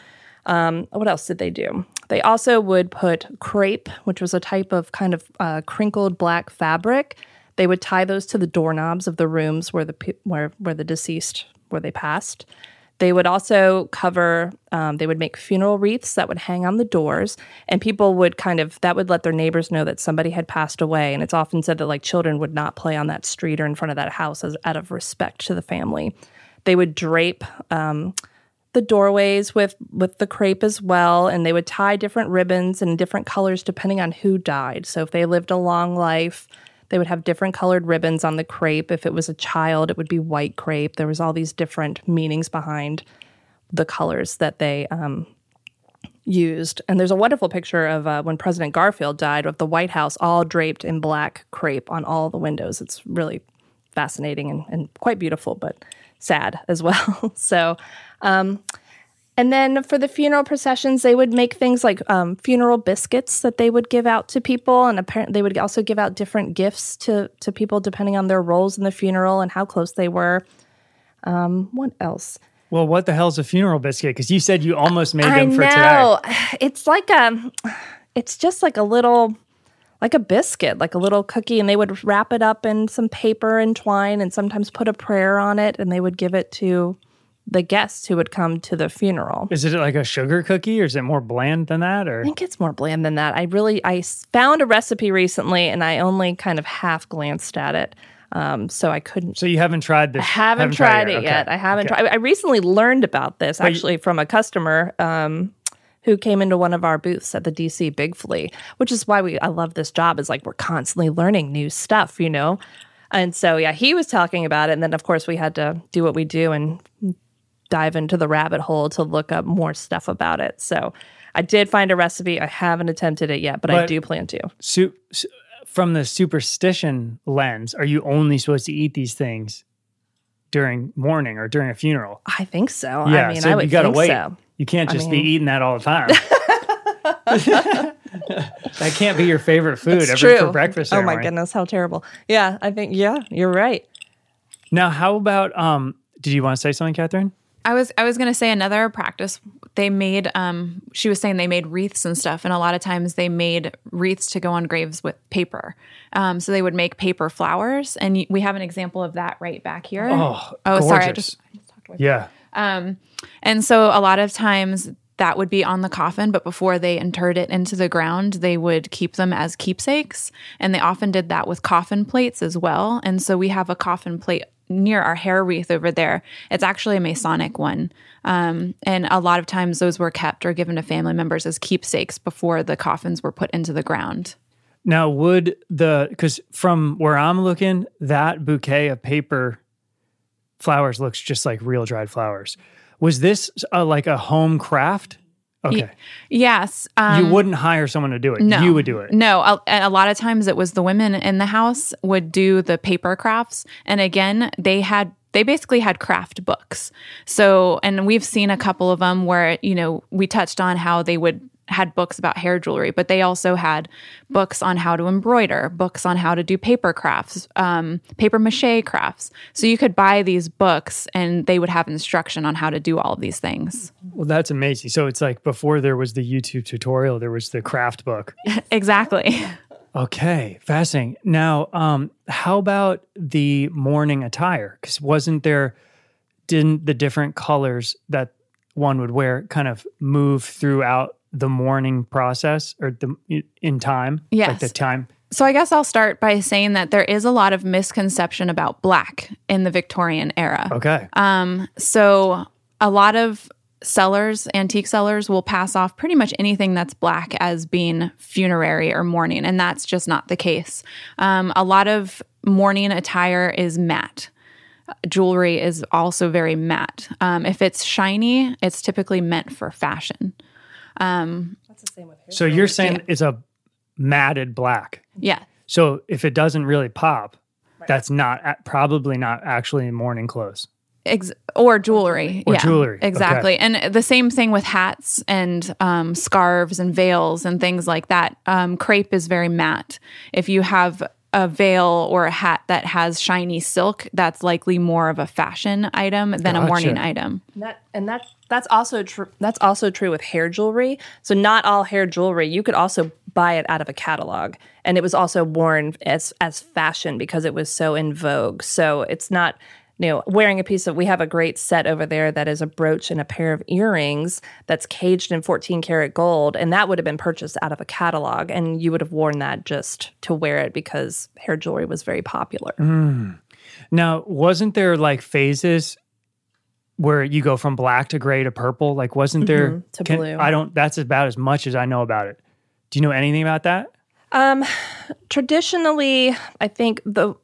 Um, what else did they do? They also would put crepe, which was a type of kind of uh, crinkled black fabric. They would tie those to the doorknobs of the rooms where the where where the deceased where they passed. They would also cover, um, they would make funeral wreaths that would hang on the doors, and people would kind of, that would let their neighbors know that somebody had passed away. And it's often said that like children would not play on that street or in front of that house as out of respect to the family. They would drape um, the doorways with with the crepe as well, and they would tie different ribbons in different colors depending on who died. So if they lived a long life, they would have different colored ribbons on the crepe. If it was a child, it would be white crepe. There was all these different meanings behind the colors that they um, used. And there's a wonderful picture of uh, when President Garfield died of the White House all draped in black crepe on all the windows. It's really fascinating and, and quite beautiful, but sad as well. so, um, and then for the funeral processions, they would make things like um, funeral biscuits that they would give out to people, and apparently they would also give out different gifts to to people depending on their roles in the funeral and how close they were. Um, what else? Well, what the hell's a funeral biscuit? Because you said you almost made I them for today. know it's like a, it's just like a little, like a biscuit, like a little cookie, and they would wrap it up in some paper and twine, and sometimes put a prayer on it, and they would give it to the guests who would come to the funeral. Is it like a sugar cookie or is it more bland than that? Or I think it's more bland than that. I really I found a recipe recently and I only kind of half glanced at it. Um, so I couldn't so you haven't tried this? I haven't, tried, it yet. I haven't Okay. tried. I recently learned about this you- actually from a customer um, who came into one of our booths at the DC Big Flea, which is why we I love this job. Is like we're constantly learning new stuff, you know. And so yeah, he was talking about it, and then of course we had to do what we do and dive into the rabbit hole to look up more stuff about it. So I did find a recipe. I haven't attempted it yet, but, I do plan to. Su- su- from the superstition lens, are you only supposed to eat these things during mourning or during a funeral? I think so. Yeah, I mean, so I would you gotta wait. so. You can't I just mean- be eating that all the time. that can't be your favorite food every true. for breakfast. Oh my goodness, how terrible. Yeah, I think yeah, you're right. Now, how about um? Did you want to say something, Kathryn? I was I was gonna say another practice. They made um she was saying they made wreaths and stuff, and a lot of times they made wreaths to go on graves with paper. Um, so they would make paper flowers, and we have an example of that right back here. Oh, sorry, I gorgeous. just I just talked away. Yeah. Um, and so a lot of times that would be on the coffin, but before they interred it into the ground, they would keep them as keepsakes. And they often did that with coffin plates as well. And so we have a coffin plate near our hair wreath over there. It's actually a Masonic one. Um, and a lot of times those were kept or given to family members as keepsakes before the coffins were put into the ground. Now, would the because from where I'm looking, that bouquet of paper flowers looks just like real dried flowers. Was this uh, like a home craft? Okay, Yes. Um, you wouldn't hire someone to do it. No, You would do it. No, a, a lot of times it was the women in the house would do the paper crafts, and again, they had they basically had craft books. So, and we've seen a couple of them where you know we touched on how they would had books about hair jewelry, but they also had books on how to embroider, books on how to do paper crafts, um, paper mache crafts. So you could buy these books, and they would have instruction on how to do all of these things. Well, that's amazing. So it's like before there was the YouTube tutorial, there was the craft book. exactly. Okay, fascinating. Now, um, how about the mourning attire? Because wasn't there, didn't the different colors that one would wear kind of move throughout the mourning process or the in time? like Yes. the time. So I guess I'll start by saying that there is a lot of misconception about black in the Victorian era. Okay, Um, so a lot of sellers, antique sellers, will pass off pretty much anything that's black as being funerary or mourning, and that's just not the case. Um, a lot of mourning attire is matte. Jewelry is also very matte. Um, if it's shiny, it's typically meant for fashion. That's the same with hair. so you're saying it's a matted black. Yeah, So if it doesn't really pop, that's not probably not actually mourning clothes. Ex- or jewelry. Or yeah, jewelry, okay. Exactly. And the same thing with hats and um, scarves and veils and things like that. Um, crepe is very matte. If you have a veil or a hat that has shiny silk, that's likely more of a fashion item than a Gotcha. mourning item. And that and that that's also true. That's also true with hair jewelry. So not all hair jewelry. You could also buy it out of a catalog, and it was also worn as as fashion because it was so in vogue. So it's not. You know, wearing a piece of, we have a great set over there that is a brooch and a pair of earrings that's caged in 14 karat gold. And that would have been purchased out of a catalog. And you would have worn that just to wear it because hair jewelry was very popular. Now, wasn't there like phases where you go from black to gray to purple? Like, wasn't there Mm-hmm, to blue. I don't. That's about as much as I know about it. Do you know anything about that? Um, traditionally, I think the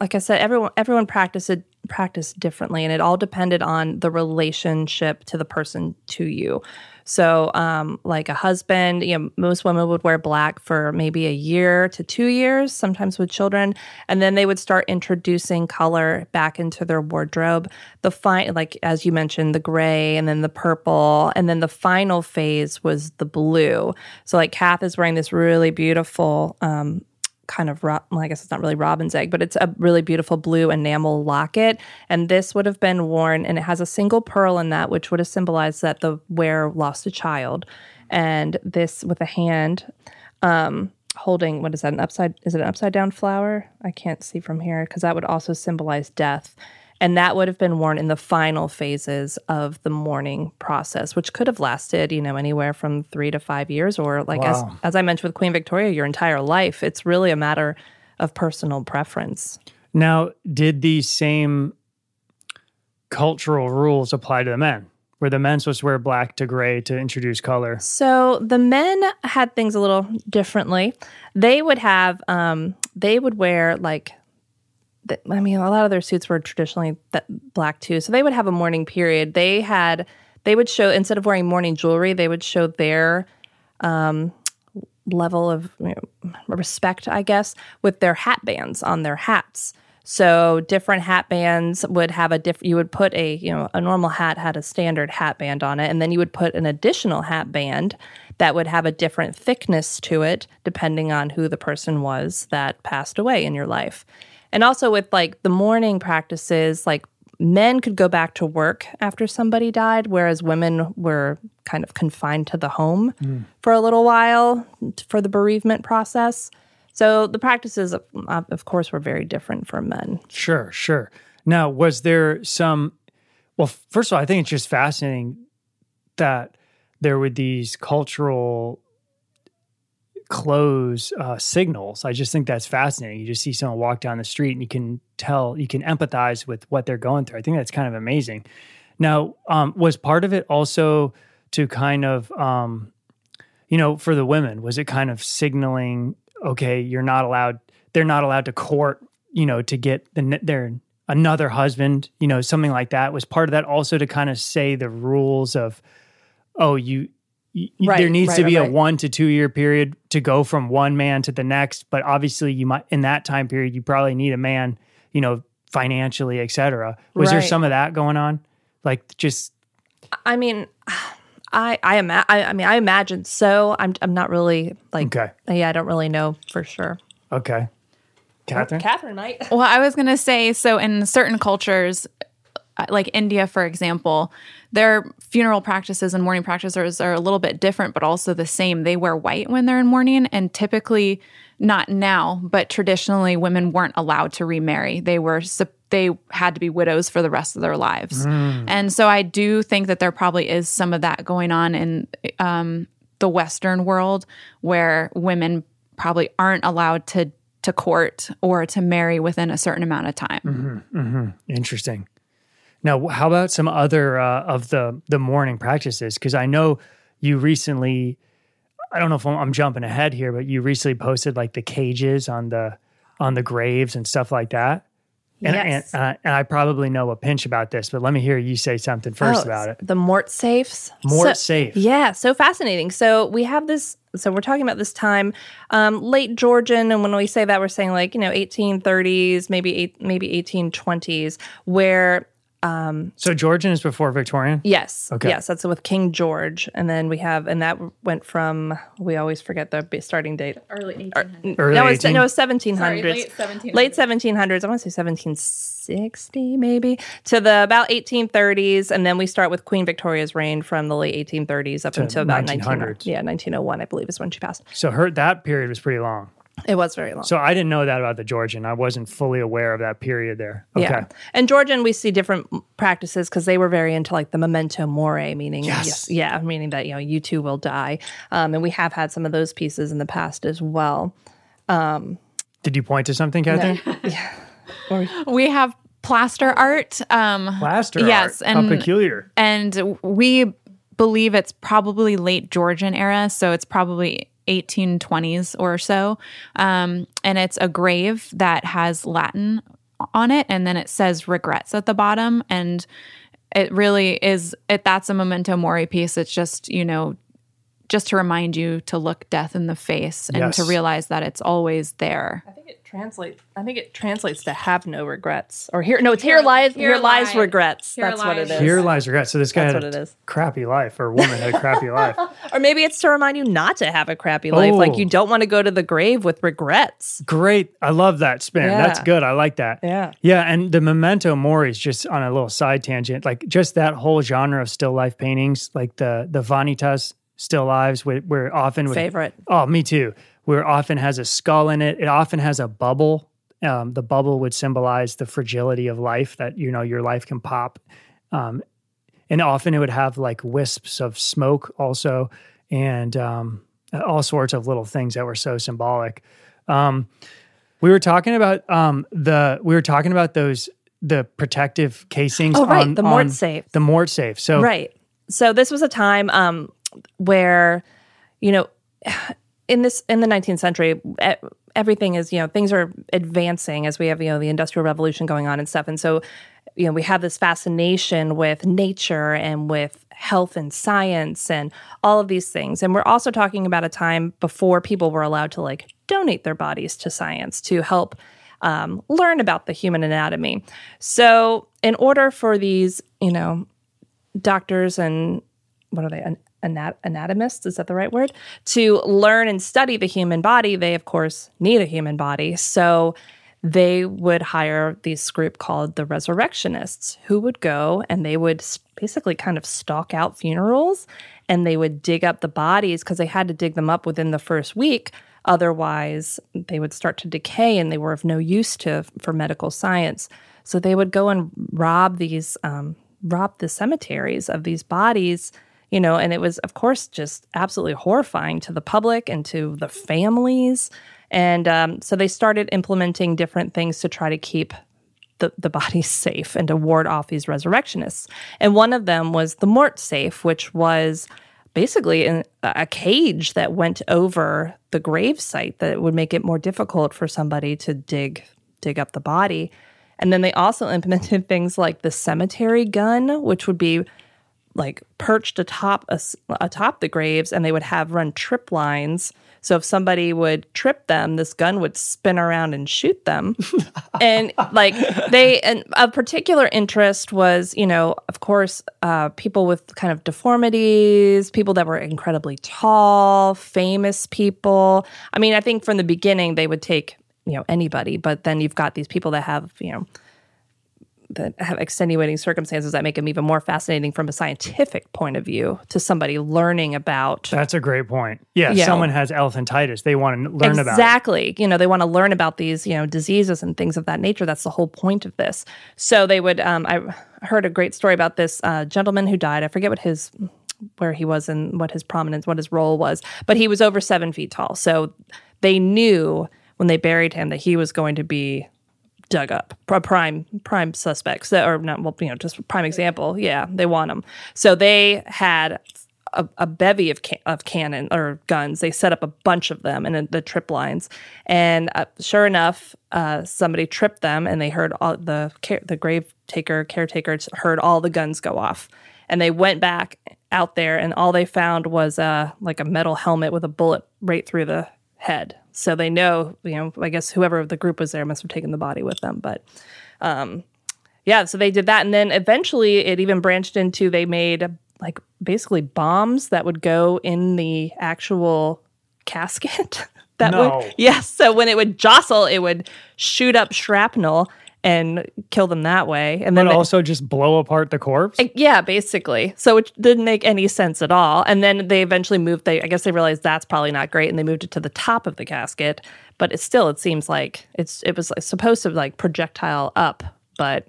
like I said, everyone everyone practiced practiced differently, and it all depended on the relationship to the person to you. So, um, like a husband, you know, most women would wear black for maybe a year to two years, sometimes with children, and then they would start introducing color back into their wardrobe. The fine, like as you mentioned, the gray, and then the purple, and then the final phase was the blue. So, like Kath is wearing this really beautiful um, kind of well, I guess it's not really robin's egg, but it's a really beautiful blue enamel locket. And this would have been worn, and it has a single pearl in that, which would have symbolized that the wearer lost a child. And this with a hand um, holding what is that? An upside? Is it an upside down flower? I can't see from here because that would also symbolize death. And that would have been worn in the final phases of the mourning process, which could have lasted, you know, anywhere from three to five years, or like as as I mentioned with Queen Victoria, your entire life. It's really a matter of personal preference. Now, did these same cultural rules apply to the men? Were the men supposed to wear black to gray to introduce color? So the men had things a little differently. They would have, um, they would wear like, the, I mean, a lot of their suits were traditionally th- black too. So they would have a mourning period. They had, they would show instead of wearing mourning jewelry, they would show their um, level of you know, respect, I guess, with their hat bands on their hats. So different hat bands would have a different. You would put a you know a normal hat had a standard hat band on it, and then you would put an additional hat band that would have a different thickness to it depending on who the person was that passed away in your life. And also with like the mourning practices, like men could go back to work after somebody died, whereas women were kind of confined to the home mm. for a little while for the bereavement process. So the practices, of, of course, were very different for men. Sure, sure. Now, was there some? Well, first of all, I think it's just fascinating that there were these cultural clothes uh, signals. I just think that's fascinating. You just see someone walk down the street and you can tell, you can empathize with what they're going through. I think that's kind of amazing. Now, um, was part of it also to kind of, um, you know, for the women, was it kind of signaling, okay, you're not allowed, they're not allowed to court, you know, to get the, their another husband, you know, something like that? Was part of that also to kind of say the rules of, oh, you, y- y- there needs right, to be right, a right. one to two year period to go from one man to the next. But obviously, you might in that time period, you probably need a man, you know, financially, et cetera. Was there some of that going on? Like just I mean, I I, ima- I I mean I imagine so. I'm I'm not really like Okay. yeah I don't really know for sure. okay, Kathryn. Kathryn might. Well, I was going to say so in certain cultures, Uh, like India, for example, their funeral practices and mourning practices are a little bit different, but also the same. They wear white when they're in mourning, and typically, not now, but traditionally, women weren't allowed to remarry. They were they had to be widows for the rest of their lives, mm. and so I do think that there probably is some of that going on in um, the Western world where women probably aren't allowed to to court or to marry within a certain amount of time. Mm-hmm, mm-hmm. Interesting. Now, how about some other uh, of the the mourning practices? Because I know you recently. I don't know if I'm, I'm jumping ahead here, but you recently posted like the cages on the on the graves and stuff like that. And, Yes. and, uh, and I probably know a pinch about this, but let me hear you say something first Oh, about it. The Mort safes. Mort So- safe. Yeah, so fascinating. So we have this. So we're talking about this time, um, late Georgian, and when we say that, we're saying like you know 1830s, maybe eight, maybe 1820s, where So Georgian is before Victorian. yes, Okay. yes, that's with King George, and then we have, and that went from we always forget the starting date. Early 1800s. Early no, it's 18 no, it's 1700s. Sorry, late 1700s. Late 1700s. I want to say 1760 maybe to the about 1830s, and then we start with Queen Victoria's reign from the late 1830s up until about 1900. Yeah, 1901, I believe, is when she passed. So her that period was pretty long. It was very long. So I didn't know that about the Georgian. I wasn't fully aware of that period there. Okay. Yeah. And Georgian, we see different practices because they were very into like the memento mori, meaning, Yes. yeah, meaning that, you know, you too will die. Um, and we have had some of those pieces in the past as well. Um, Did you point to something, Kathryn? Yeah. We have plaster art. Um, Plaster Yes, art. How and- peculiar. and we believe it's probably late Georgian era, so it's probably 1820s or so. Um, and it's a grave that has Latin on it, and then it says regrets at the bottom. And it really is it that's a memento mori piece. It's just, you know, just to remind you to look death in the face and to realize that it's always there. I think it translates. I think it translates to have no regrets, or here. No, it's here, lies. Here, here lies lies- regrets. here That's what it is. lies- is. Here lies regret. So this guy That's had what a it is. crappy life, or woman had a crappy life. Or maybe it's to remind you not to have a crappy life. Like Oh. you don't want to go to the grave with regrets. Great. I love that spin. That's good. I like that. Yeah. Yeah. And the memento mori is just on a little side tangent. Like just that whole genre of still life paintings, like the the vanitas still lives, where, where often would, Favorite. Oh, me too. Where often has a skull in it. It often has a bubble Um, the bubble would symbolize the fragility of life that you know your life can pop, um, and often it would have like wisps of smoke also, and um, all sorts of little things that were so symbolic. Um, we were talking about um, the we were talking about those the protective casings. Oh, right, on, the Mort safe. The Mort safe. So Right. So this was a time um, where, you know, in this in the 19th century, everything is you know things are advancing as we have you know the industrial revolution going on and stuff, and so you know we have this fascination with nature and with health and science and all of these things, and we're also talking about a time before people were allowed to like donate their bodies to science to help um, learn about the human anatomy. So in order for these you know doctors and what are they an, anat- anatomists is that the right word? To learn and study the human body they of course need a human body. So they would hire this group called the resurrectionists who would go and they would basically kind of stalk out funerals and they would dig up the bodies because they had to dig them up within the first week. Otherwise they would start to decay and they were of no use to for medical science. So they would go and rob these um, rob the cemeteries of these bodies you know and it was of course just absolutely horrifying to the public and to the families. And um, so they started implementing different things to try to keep the, the bodies safe and to ward off these resurrectionists. And one of them was the mort safe which was basically in a cage that went over the grave site that would make it more difficult for somebody to dig dig up the body. And then they also implemented things like the cemetery gun which would be like perched atop atop the graves and they would have run trip lines. So if somebody would trip them this gun would spin around and shoot them. And like they and a particular interest was you know of course uh, people with kind of deformities people that were incredibly tall famous people. I mean i think from the beginning they would take you know anybody but then you've got these people that have you know that have extenuating circumstances that make them even more fascinating from a scientific point of view to somebody learning about that's a great point. Yeah, someone has elephantitis. They want to learn about exactly. You know they want to learn about these you know diseases and things of that nature. That's the whole point of this. So they would um, i heard a great story about this uh, gentleman who died. I forget what his where he was and what his prominence what his role was but he was over seven feet tall. So they knew when they buried him that he was going to be dug up. A prime prime suspects that or not well you know just prime example. Yeah they want them so they had a, a bevy of of cannon or guns. They set up a bunch of them in the- the trip lines. And uh, sure enough uh, somebody tripped them and they heard all the care, the grave taker caretaker heard all the guns go off. And they went back out there and all they found was uh, like a metal helmet with a bullet right through the head so they know you know i guess whoever of the group was there must have taken the body with them but um yeah so they did that and then eventually it even branched into they made like basically bombs that would go in the actual casket that No. would yes so when it would jostle it would shoot up shrapnel and kill them that way and then But they- also just blow apart the corpse. yeah, basically. So it didn't make any sense at all. And then they eventually moved. They, I guess, they realized that's probably not great, and they moved it to the top of the casket. But it still, it seems like it's it was like supposed to like projectile up, but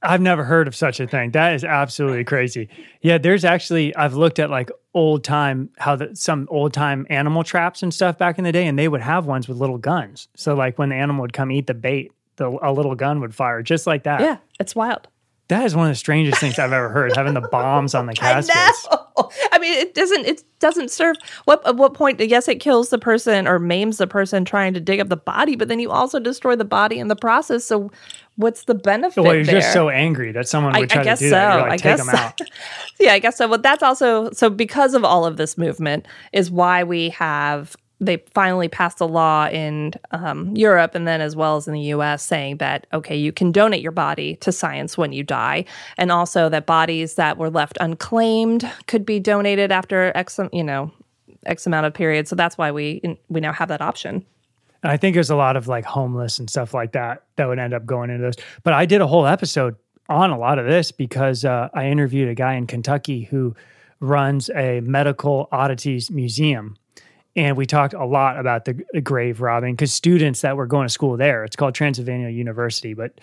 I've never heard of such a thing. That is absolutely crazy. Yeah, there's actually I've looked at like old time how the, some old time animal traps and stuff back in the day, and they would have ones with little guns. So like when the animal would come eat the bait, the, a little gun would fire just like that. yeah, it's wild. That is one of the strangest things I've ever heard. Having the bombs on the caskets. I know. I mean, it doesn't. It doesn't serve. What at what point? Yes, it kills the person or maims the person trying to dig up the body, but then you also destroy the body in the process. So, what's the benefit? Well, you're there? just so angry that someone I, would try I guess to do so. that. Like, I take guess them out. yeah, I guess so. But that's also so because of all of this movement is why we have they finally passed a law in um, Europe and then as well as in the U.S. saying that okay, you can donate your body to science when you die, and also that bodies that were left unclaimed could be donated after x you know x amount of period. So that's why we we now have that option. And I think there's a lot of like homeless and stuff like that that would end up going into this. But I did a whole episode on a lot of this because uh, I interviewed a guy in Kentucky who runs a medical oddities museum. and we talked a lot about the, grave robbing because students that were going to school there, it's called Transylvania University, but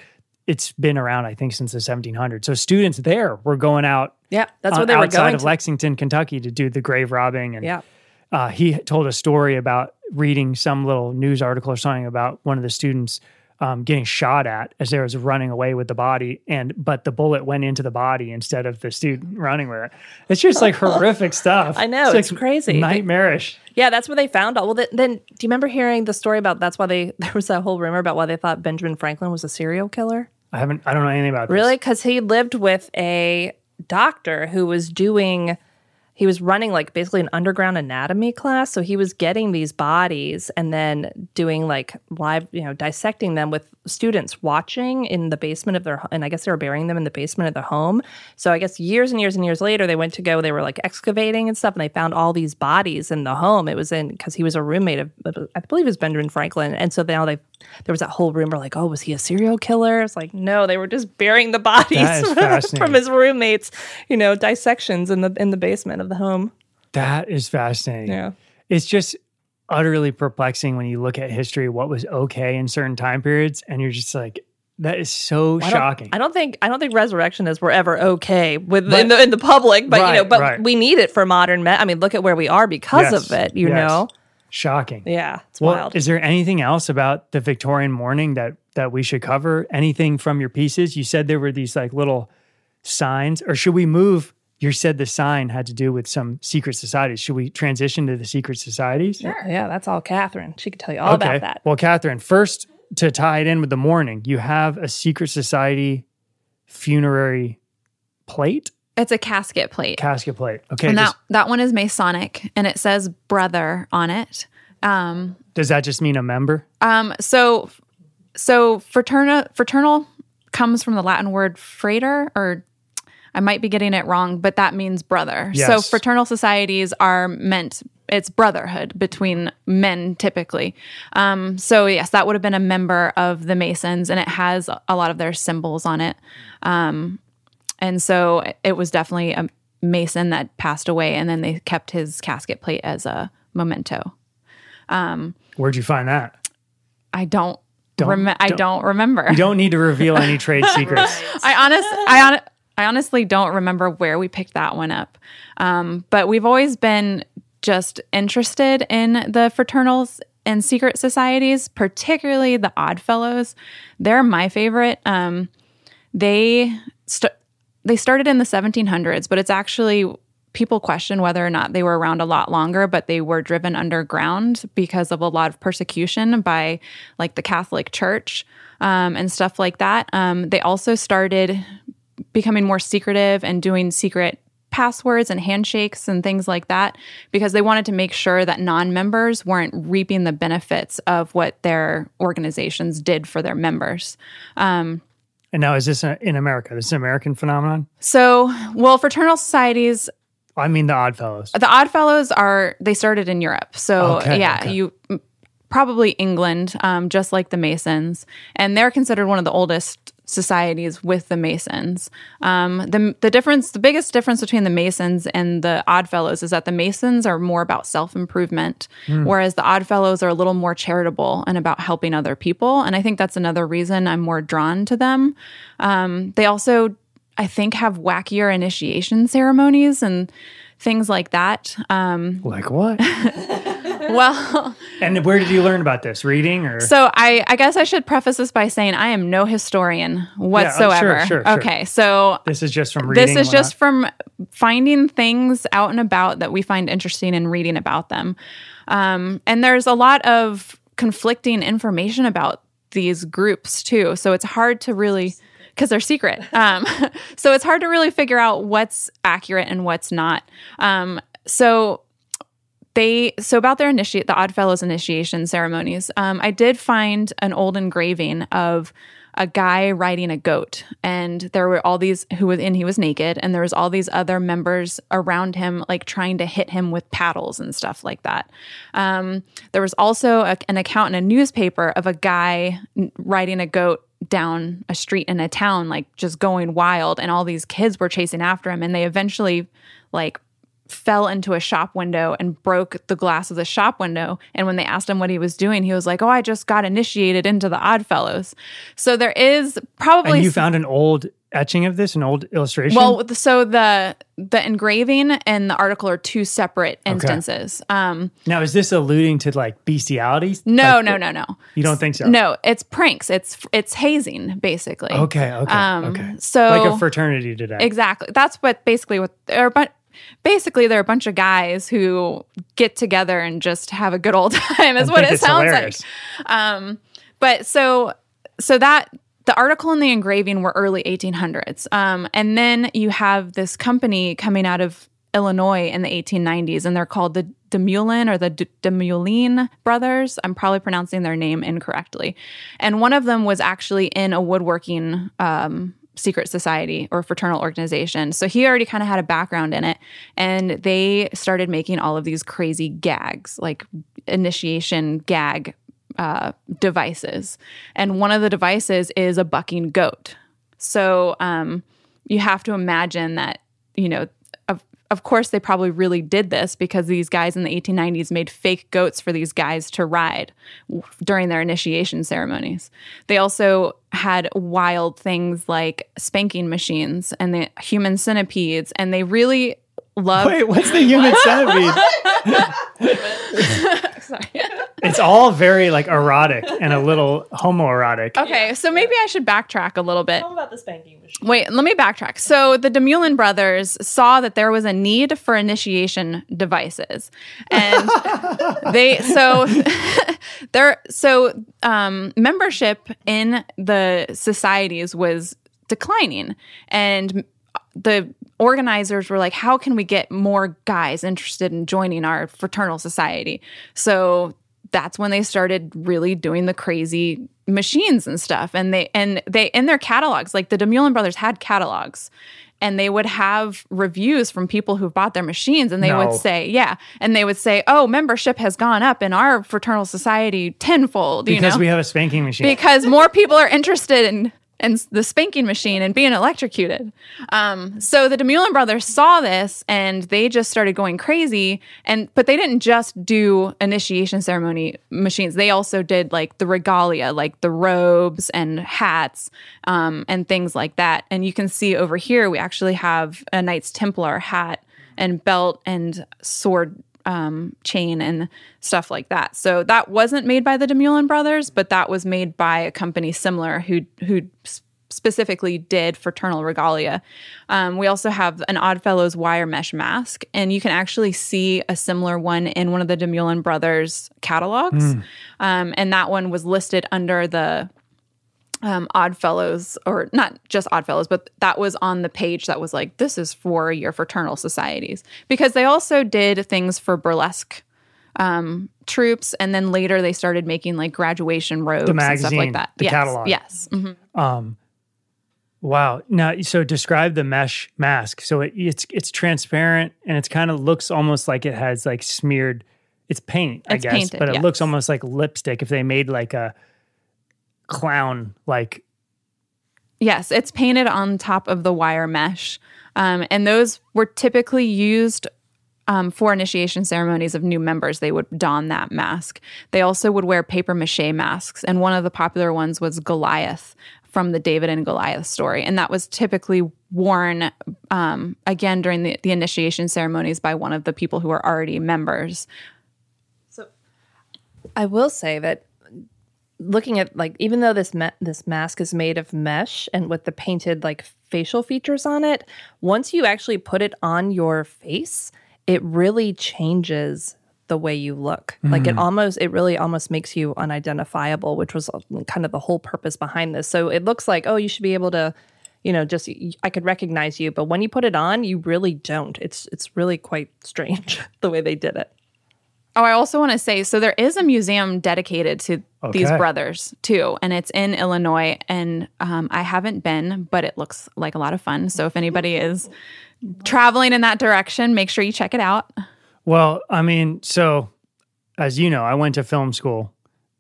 it's been around, I think, since the 1700s. So students there were going out Yeah, that's where they were outside going of to. Lexington, Kentucky, to do the grave robbing. And Yeah. Uh, he told a story about reading some little news article or something about one of the students um, getting shot at as they was running away with the body, and but the bullet went into the body instead of the student running with it. It's just like horrific stuff. I know, it's crazy. nightmarish. Yeah, that's where they found all. Well, then, then do you remember hearing the story about that's why they there was that whole rumor about why they thought Benjamin Franklin was a serial killer? I haven't. I don't know anything about Really? Because he lived with a doctor who was doing, he was running like basically an underground anatomy class. So he was getting these bodies and then doing like live, you know, dissecting them with students watching in the basement of their, and I guess they were burying them in the basement of their home. So I guess years and years and years later, they went to go, they were like excavating and stuff, and they found all these bodies in the home. It was in, because he was a roommate of, I believe it was Benjamin Franklin. And so now they, there was that whole rumor like, oh, was he a serial killer? It's like, no, they were just burying the bodies from his roommates, you know, dissections in the in the basement of the home. That is fascinating. Yeah. It's just utterly perplexing when you look at history, what was okay in certain time periods, and you're just like, that is so I shocking. I don't think I don't think resurrectionists were ever okay with But- in the in the public, but you know, but right. we need it for modern. Me- I mean, look at where we are because Yes, of it. You yes. know, shocking. yeah, it's Well, wild. is there anything else about the Victorian mourning that that we should cover? Anything from your pieces? You said there were these like little signs, or should we move? You said the sign had to do with some secret societies. Should we transition to the secret societies? yeah, yeah. that's all Kathryn. She could tell you all about that. Well, Kathryn, first to tie it in with the mourning, you have a secret society funerary plate, It's a casket plate. casket plate. Okay, and that, just- that one is Masonic and it says brother on it. Um, does that just mean a member? um, so so fraternal fraternal comes from the Latin word frater or I might be getting it wrong, but that means brother. So fraternal societies are meant it's brotherhood between men typically. Um, so yes, that would have been a member of the Masons, and it has a lot of their symbols on it. Um, and so it was definitely a Mason that passed away, and then they kept his casket plate as a memento. Where'd you find that? I don't. Don't- rem- I don't- don't remember. You don't need to reveal any trade secrets. I honest, I hon- I honestly don't remember where we picked that one up. Um, but we've always been just interested in the fraternals and secret societies, particularly the Odd Fellows. They're my favorite. Um, they st- they started in the 1700s, but it's actually people question whether or not they were around a lot longer, but they were driven underground because of a lot of persecution by like the Catholic Church um, and stuff like that. Um, they also started becoming more secretive and doing secret passwords and handshakes and things like that because they wanted to make sure that non-members weren't reaping the benefits of what their organizations did for their members. And now, is this a, in America? This is an American phenomenon? So, well, fraternal societies I mean, the Odd Fellows. The Oddfellows are they started in Europe, so Okay, yeah, okay. you probably England, um, just like the Masons, and they're considered one of the oldest societies with the Masons. Um, the the difference, the biggest difference between the Masons and the Oddfellows is that the Masons are more about self improvement, whereas the Oddfellows are a little more charitable and about helping other people. And I think that's another reason I'm more drawn to them. Um, they also I think have wackier initiation ceremonies and things like that. Um, Like what? well, and where did you learn about this? Reading or? so I, I guess I should preface this by saying I am no historian whatsoever. sure, sure. Okay, so this is just from reading. this is just from finding things out and about that we find interesting and reading about them. Um, and there's a lot of conflicting information about these groups too. So it's hard to really because they're secret. Um, so it's hard to really figure out what's accurate and what's not. Um, so they so about their initiate the Oddfellows initiation ceremonies. Um, I did find an old engraving of a guy riding a goat, and there were all these who was in. He was naked, and there was all these other members around him, like trying to hit him with paddles and stuff like that. Um, there was also a, an account in a newspaper of a guy riding a goat down a street in a town, like just going wild, and all these kids were chasing after him, and they eventually like fell into a shop window and broke the glass of the shop window. And when they asked him what he was doing, he was like, "Oh, I just got initiated into the Oddfellows." So there is probably And you found an old etching of this, an old illustration. well, so the the engraving and the article are two separate instances. Um, now is this alluding to like bestiality? no, Like, no, no, no, You don't think so? no. It's pranks. It's it's hazing basically. Okay. Okay. Um, okay. so- like a fraternity today. Exactly. That's what basically what they're but basically they're a bunch of guys who get together and just have a good old time is I what it sounds hilarious. like. Um but so so that the article and the engraving were early 1800s. Um and then you have this company coming out of Illinois in the 1890s and they're called the DeMoulin or the D- DeMoulin brothers. I'm probably pronouncing their name incorrectly. And one of them was actually in a woodworking um, secret society or fraternal organization. So he already kind of had a background in it. And they started making all of these crazy gags, like initiation gag uh, devices. And one of the devices is a bucking goat. So um, you have to imagine that, you know, of, course, they probably really did this because these guys in the 1890s made fake goats for these guys to ride during their initiation ceremonies. They also had wild things like spanking machines and the human centipedes, and they really loved. Wait, what's the human centipede? Sorry. it's all very like erotic and a little homoerotic. Okay, so maybe I should backtrack a little bit. Tell about the spanking machine. Wait, let me backtrack. So the DeMoulin brothers saw that there was a need for initiation devices, and they so there so um, membership in the societies was declining, and the organizers were like, "How can we get more guys interested in joining our fraternal society?" So that's when they started really doing the crazy machines and stuff and they and they in their catalogs like the DeMoulin brothers had catalogs and they would have reviews from people who bought their machines and they No. would say yeah and they would say oh membership has gone up in our fraternal society tenfold you Because know we have a spanking machine. because more people are interested in in the spanking machine and being electrocuted. Um, so the DeMoulin brothers saw this and they just started going crazy. And but they didn't just do initiation ceremony machines. They also did like the regalia, like the robes and hats um, and things like that. And you can see over here we actually have a Knights Templar hat and belt and sword um, chain and stuff like that. So that wasn't made by the DeMoulin brothers, but that was made by a company similar who who specifically did fraternal regalia. Um, we also have an Oddfellows wire mesh mask, and you can actually see a similar one in one of the DeMoulin brothers catalogs. Um, and that one was listed under the um, Oddfellows, or not just Oddfellows, but that was on the page that was like, this is for your fraternal societies. Because they also did things for burlesque um, troops, and then later they started making like graduation robes and stuff like that. the yes, catalog. Yes. mhm. Um, wow. Now, so describe the mesh mask. So it, it's it's transparent and it's kind of looks almost like it has like smeared. It's paint, I It's guess, painted, but it yes. looks almost like lipstick. If they made like a clown, like Yes, it's painted on top of the wire mesh. Um, and those were typically used um, for initiation ceremonies of new members. They would don that mask. They also would wear paper mache masks. And one of the popular ones was Goliath from the David and Goliath story. And that was typically worn um, again during the, the initiation ceremonies by one of the people who are already members. So, I will say that looking at like even though this ma- this mask is made of mesh and with the painted like facial features on it, once you actually put it on your face, it really changes the way you look. Like it almost it really almost makes you unidentifiable, which was uh, kind of the whole purpose behind this. So it looks like oh, you should be able to you know just I could recognize you, but when you put it on, you really don't. It's it's really quite strange the way they did it. Oh, I also want to say so there is a museum dedicated to these brothers too, and it's in Illinois. And um, I haven't been, but it looks like a lot of fun. So if anybody is traveling in that direction, make sure you check it out. Well, I mean, so as you know, I went to film school.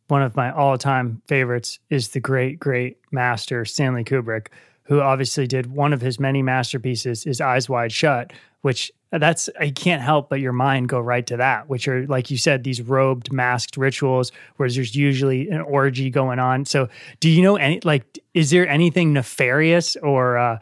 One of my all time favorites is the great, great master Stanley Kubrick. Who obviously did one of his many masterpieces is Eyes Wide Shut, which that's I can't help but your mind go right to that, which are like you said, these robed, masked rituals where there's usually an orgy going on. So, do you know any like is there anything nefarious or uh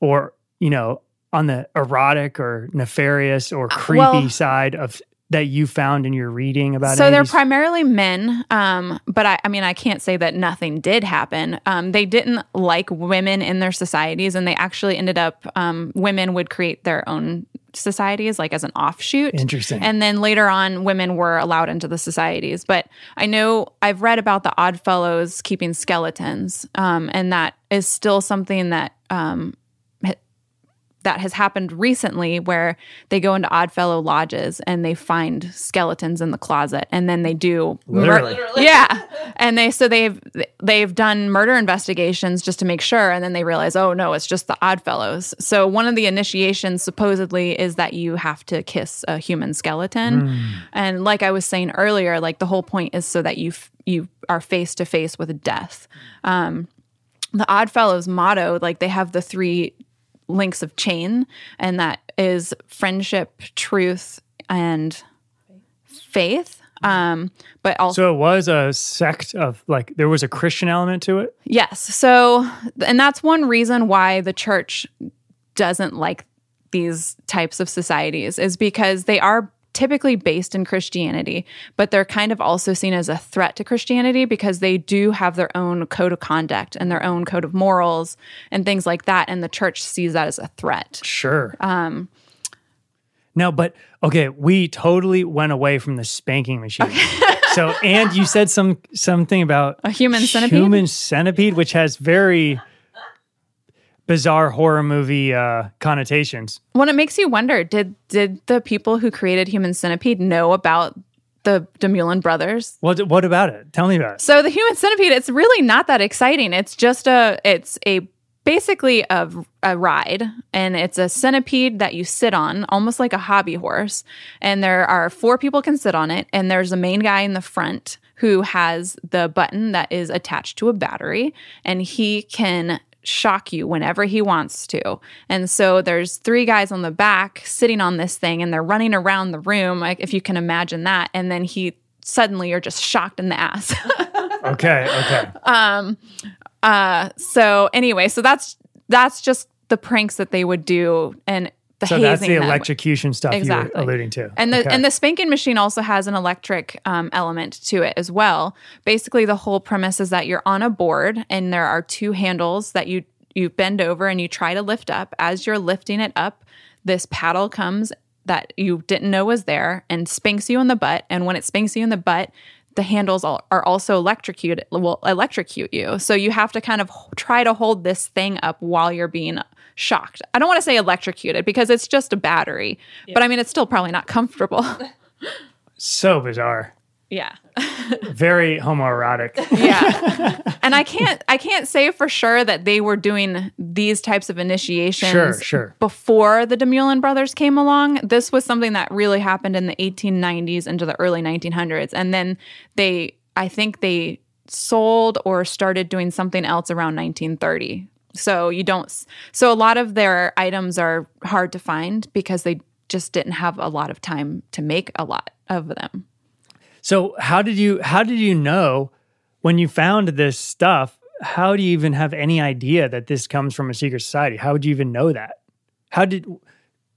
or you know on the erotic or nefarious or creepy well- side of that you found in your reading about so any they're primarily men um, but I, I mean i can't say that nothing did happen. Um, they didn't like women in their societies and they actually ended up um, women would create their own societies like as an offshoot. Interesting. and then later on women were allowed into the societies. But i know i've read about the odd fellows keeping skeletons um, and that is still something that um, that has happened recently where they go into Oddfellow lodges and they find skeletons in the closet and then they do mur- Literally. yeah. And they so they've they've done murder investigations just to make sure and then they realize oh no it's just the Oddfellows so one of the initiations supposedly is that you have to kiss a human skeleton. And like I was saying earlier like the whole point is so that you f- you are face to face with death. Um the Oddfellows motto, like they have the three links of chain, and that is friendship, truth, and faith. Um, but also, so it was a sect of like there was a Christian element to it. yes. So, and that's one reason why the church doesn't like these types of societies is because they are typically based in Christianity, but they're kind of also seen as a threat to Christianity because they do have their own code of conduct and their own code of morals and things like that. And the church sees that as a threat. Sure. Um No, but okay, we totally went away from the spanking machine. so and you said some something about A human centipede? Human centipede, which has very bizarre horror movie uh connotations. Well, it makes you wonder did did the people who created Human Centipede know about the DeMoulin brothers? What what about it? Tell me about it. So the Human Centipede, it's really not that exciting. It's just a it's a basically a, a ride and it's a centipede that you sit on almost like a hobby horse and there are four people can sit on it and there's a main guy in the front who has the button that is attached to a battery and he can shock you whenever he wants to. And so there's three guys on the back sitting on this thing and they're running around the room, like if you can imagine that. And then he suddenly you're just shocked in the ass. Okay, okay. Um uh so anyway, so that's that's just the pranks that they would do and the So that's the them. electrocution stuff Exactly. you were alluding to. And the Okay. and the spanking machine also has an electric um, element to it as well. Basically, the whole premise is that you're on a board and there are two handles that you you bend over and you try to lift up. As you're lifting it up, this paddle comes that you didn't know was there and spanks you in the butt. And when it spanks you in the butt, the handles are also electrocuted will electrocute you. So you have to kind of h- try to hold this thing up while you're being shocked. I don't want to say electrocuted because it's just a battery, but I mean it's still probably not comfortable. so bizarre. yeah. Very homoerotic. Yeah. and I can't I can't say for sure that they were doing these types of initiations Sure, sure. before the DeMoulin brothers came along. This was something that really happened in the 1890s into the early 1900s and then they I think they sold or started doing something else around 1930. So you don't so a lot of their items are hard to find because they just didn't have a lot of time to make a lot of them. So how did you how did you know when you found this stuff? How do you even have any idea that this comes from a secret society? How would you even know that? How did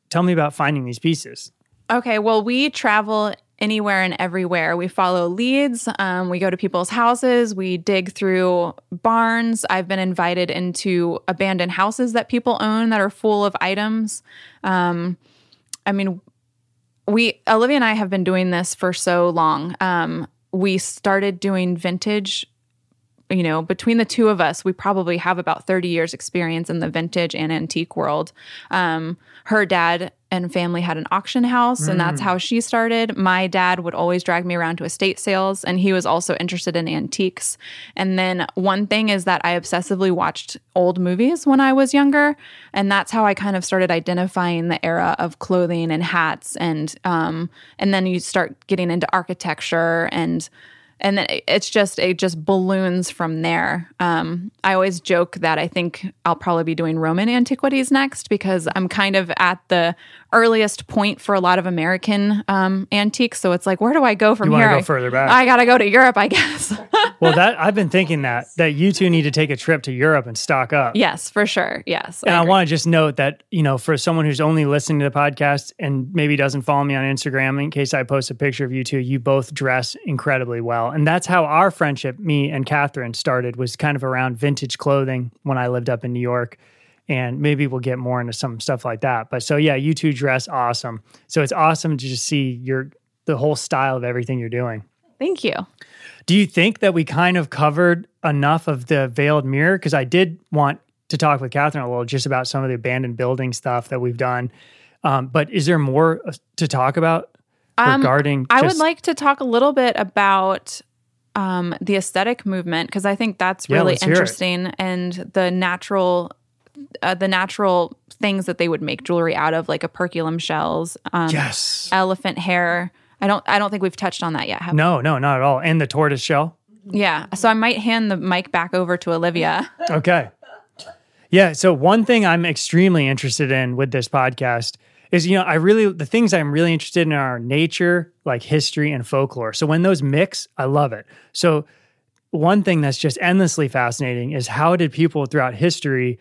tell me about finding these pieces? Okay, well, we travel anywhere and everywhere. We follow leads. Um, we go to people's houses. We dig through barns. I've been invited into abandoned houses that people own that are full of items. Um, I mean, we Olivia and I have been doing this for so long. Um, we started doing vintage you know, between the two of us, we probably have about 30 years experience in the vintage and antique world. Um, her dad and family had an auction house, and that's how she started. My dad would always drag me around to estate sales, and he was also interested in antiques. And then one thing is that I obsessively watched old movies when I was younger, and that's how I kind of started identifying the era of clothing and hats, and um, and then you start getting into architecture and and then it's just it just balloons from there. Um, I always joke that I think I'll probably be doing Roman antiquities next because I'm kind of at the earliest point for a lot of American um, antiques. So it's like, where do I go from You here? go I- further back. I gotta go to Europe, I guess. Well, that I've been thinking that that you two need to take a trip to Europe and stock up. yes, for sure. Yes, And I, agree. want to just note that, you know, for someone who's only listening to the podcast and maybe doesn't follow me on Instagram, in case I post a picture of you two, you both dress incredibly well. And that's how our friendship, me and Kathryn, started, was kind of around vintage clothing when I lived up in New York. And maybe we'll get more into some stuff like that. But so, yeah, you two dress awesome. So it's awesome to just see your, the whole style of everything you're doing. Thank you. Do you think that we kind of covered enough of the veiled mirror? Because I did want to talk with Kathryn a little just about some of the abandoned building stuff that we've done. Um, but is there more uh, to talk about regarding? Um, I would like to talk a little bit about um, the aesthetic movement because I think that's really let's hear it. interesting and the natural. Uh, the natural things that they would make jewelry out of, like operculum shells, um, Yes. elephant hair. I don't. I don't think we've touched on that yet. Have we? No, no, not at all. And the tortoise shell. Yeah. So I might hand the mic back over to Olivia. Okay. Yeah. So one thing I'm extremely interested in with this podcast is, you know, I really the things I'm really interested in are nature, like history and folklore. So when those mix, I love it. So one thing that's just endlessly fascinating is how did people throughout history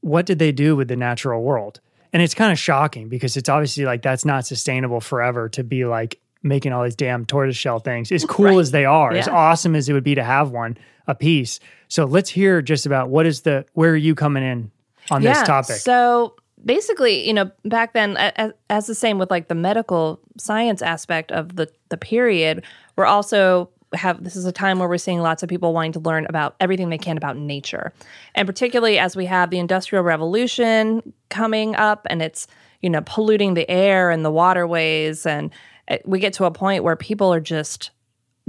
what did they do with the natural world? And it's kind of shocking because it's obviously like that's not sustainable forever to be like making all these damn tortoiseshell things. As cool as they are, as awesome as it would be to have one a piece. So let's hear just about what is the where are you coming in on this topic? So basically, you know, back then, a- a- as the same with like the medical science aspect of the the period, we're also have this is a time where we're seeing lots of people wanting to learn about everything they can about nature, and particularly as we have the industrial revolution coming up, and it's you know polluting the air and the waterways, and uh, we get to a point where people are just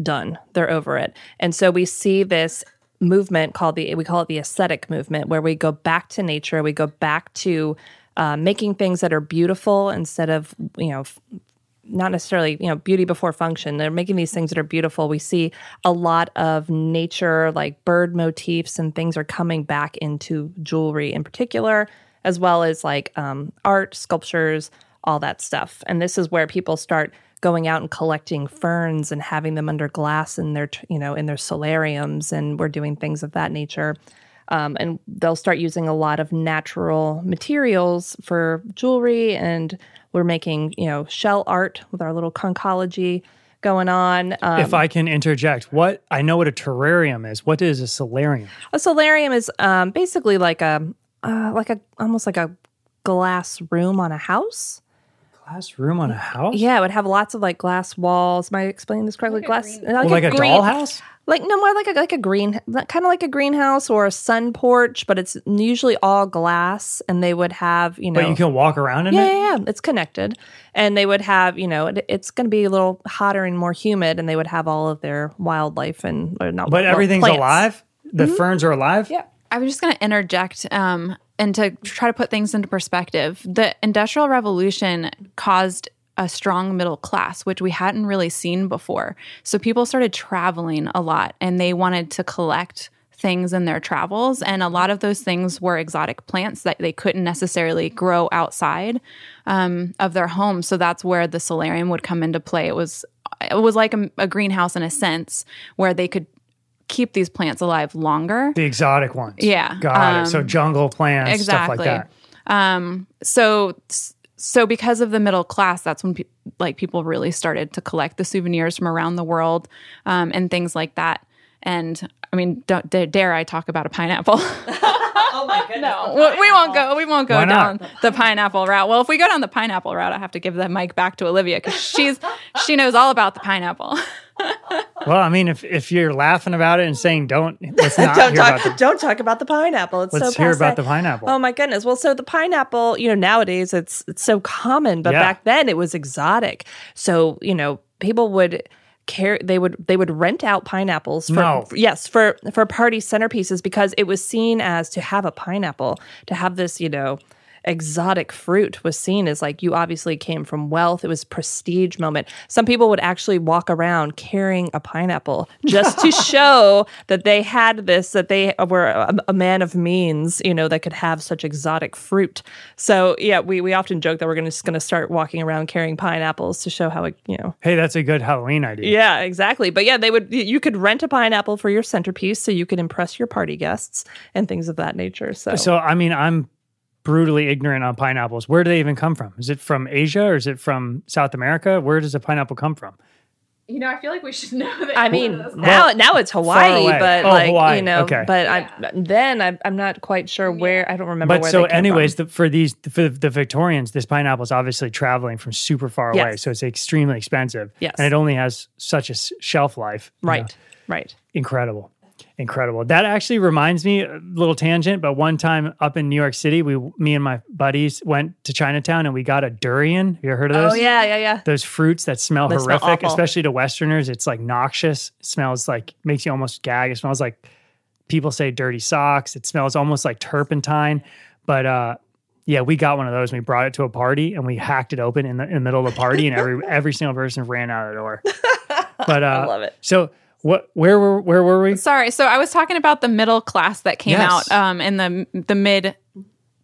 done. They're over it. And so we see this movement called the we call it the aesthetic movement where we go back to nature, we go back to uh, making things that are beautiful instead of, you know, f- not necessarily, you know, beauty before function. They're making these things that are beautiful. We see a lot of nature like bird motifs and things are coming back into jewelry in particular as well as like um, art, sculptures, all that stuff. And this is where people start going out and collecting ferns and having them under glass in their, you know, in their solariums. And we're doing things of that nature. Um, and they'll start using a lot of natural materials for jewelry. And we're making, you know, shell art with our little conchology going on. Um, if I can interject, what I know what a terrarium is. What is a solarium? a solarium is um, basically like a, uh, like a, almost like a glass room on a house. Glass room on a house? Yeah, it would have lots of like glass walls. Am I explaining this correctly? glass, Well, like a green- dollhouse? Like no more like a like a green, kind of like a greenhouse or a sun porch, but it's usually all glass. And they would have you know, But you can walk around in yeah, it? yeah, yeah, it's connected. And they would have you know, it, it's going to be a little hotter and more humid, and they would have all of their wildlife and or not. But well, everything's plants. alive? The ferns are alive? Yeah. I was just going to interject um, and to try to put things into perspective. The Industrial Revolution caused a strong middle class, which we hadn't really seen before. So people started traveling a lot and they wanted to collect things in their travels. And a lot of those things were exotic plants that they couldn't necessarily grow outside um, of their home. So that's where the solarium would come into play. It was it was like a, a greenhouse in a sense where they could keep these plants alive longer. The exotic ones. Yeah, Got it. So jungle plants, exactly. stuff like that. Um, so so because of the middle class, that's when pe- like people really started to collect the souvenirs from around the world um, and things like that. And I mean, dare I talk about a pineapple? Oh my goodness. no, we- we won't go. We won't go down the pineapple route. Well, if we go down the pineapple route, I have to give the mic back to Olivia because she's she knows all about the pineapple. Well, I mean, if, if you're laughing about it and saying don't, let's not don't hear talk, about the don't talk about the pineapple. It's Let's so hear about passe. the pineapple. Oh my goodness. Well, so the pineapple, you know, nowadays it's it's so common, but Yeah. back then it was exotic. So, you know, people would care they would they would rent out pineapples for No. yes, for for party centerpieces because it was seen as to have a pineapple, to have this, you know, exotic fruit was seen as like you obviously came from wealth. It was prestige moment. Some people would actually walk around carrying a pineapple just to show that they had this, that they were a, a man of means, you know, that could have such exotic fruit. So yeah, we, we often joke that we're gonna, just going to start walking around carrying pineapples to show how, it, you know, Hey, that's a good Halloween idea. yeah, exactly. But yeah, they would. You could rent a pineapple for your centerpiece, so you could impress your party guests and things of that nature. So, So, I mean, I'm brutally ignorant on pineapples. Where do they even come from? Is it from Asia or is it from South America? Where does a pineapple come from? You know, I feel like we should know that. I mean, now now it's Hawaii, but Oh, like Hawaii. you know, Okay. but I then I'm, I'm not quite sure where. I don't remember. But where so, they came anyways, from. the, for these for the Victorians, this pineapple is obviously traveling from super far away, Yes. so it's extremely expensive. Yes. and it only has such a shelf life. you know. right, right. incredible incredible that actually reminds me a little tangent but one time up in new york city we me and my buddies went to chinatown and we got a durian Have you ever heard of those Oh yeah, yeah, yeah. those fruits that smell They horrific awful. especially to westerners it's like noxious it smells like makes you almost gag it smells like people say dirty socks it smells almost like turpentine but uh yeah, we got one of those and we brought it to a party and we hacked it open in the, in the middle of the party and every every single person ran out of the door. But uh, I love it. So what? Where were where were we? Sorry. So I was talking about the middle class that came Yes. out um, in the the mid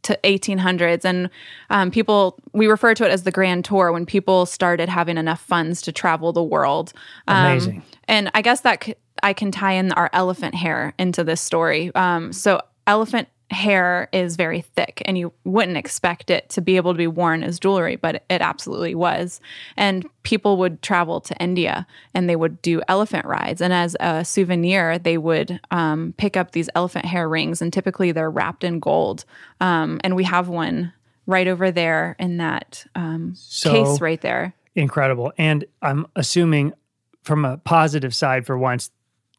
to 1800s, and um, people we refer to it as the Grand Tour when people started having enough funds to travel the world. Um, Amazing. And I guess that c- I can tie in our elephant hair into this story. Um, so elephant hair is very thick and you wouldn't expect it to be able to be worn as jewelry but it absolutely was and people would travel to india and they would do elephant rides and as a souvenir they would um, pick up these elephant hair rings and typically they're wrapped in gold um, and we have one right over there in that um, So- case right there Incredible. And I'm assuming from a positive side for once,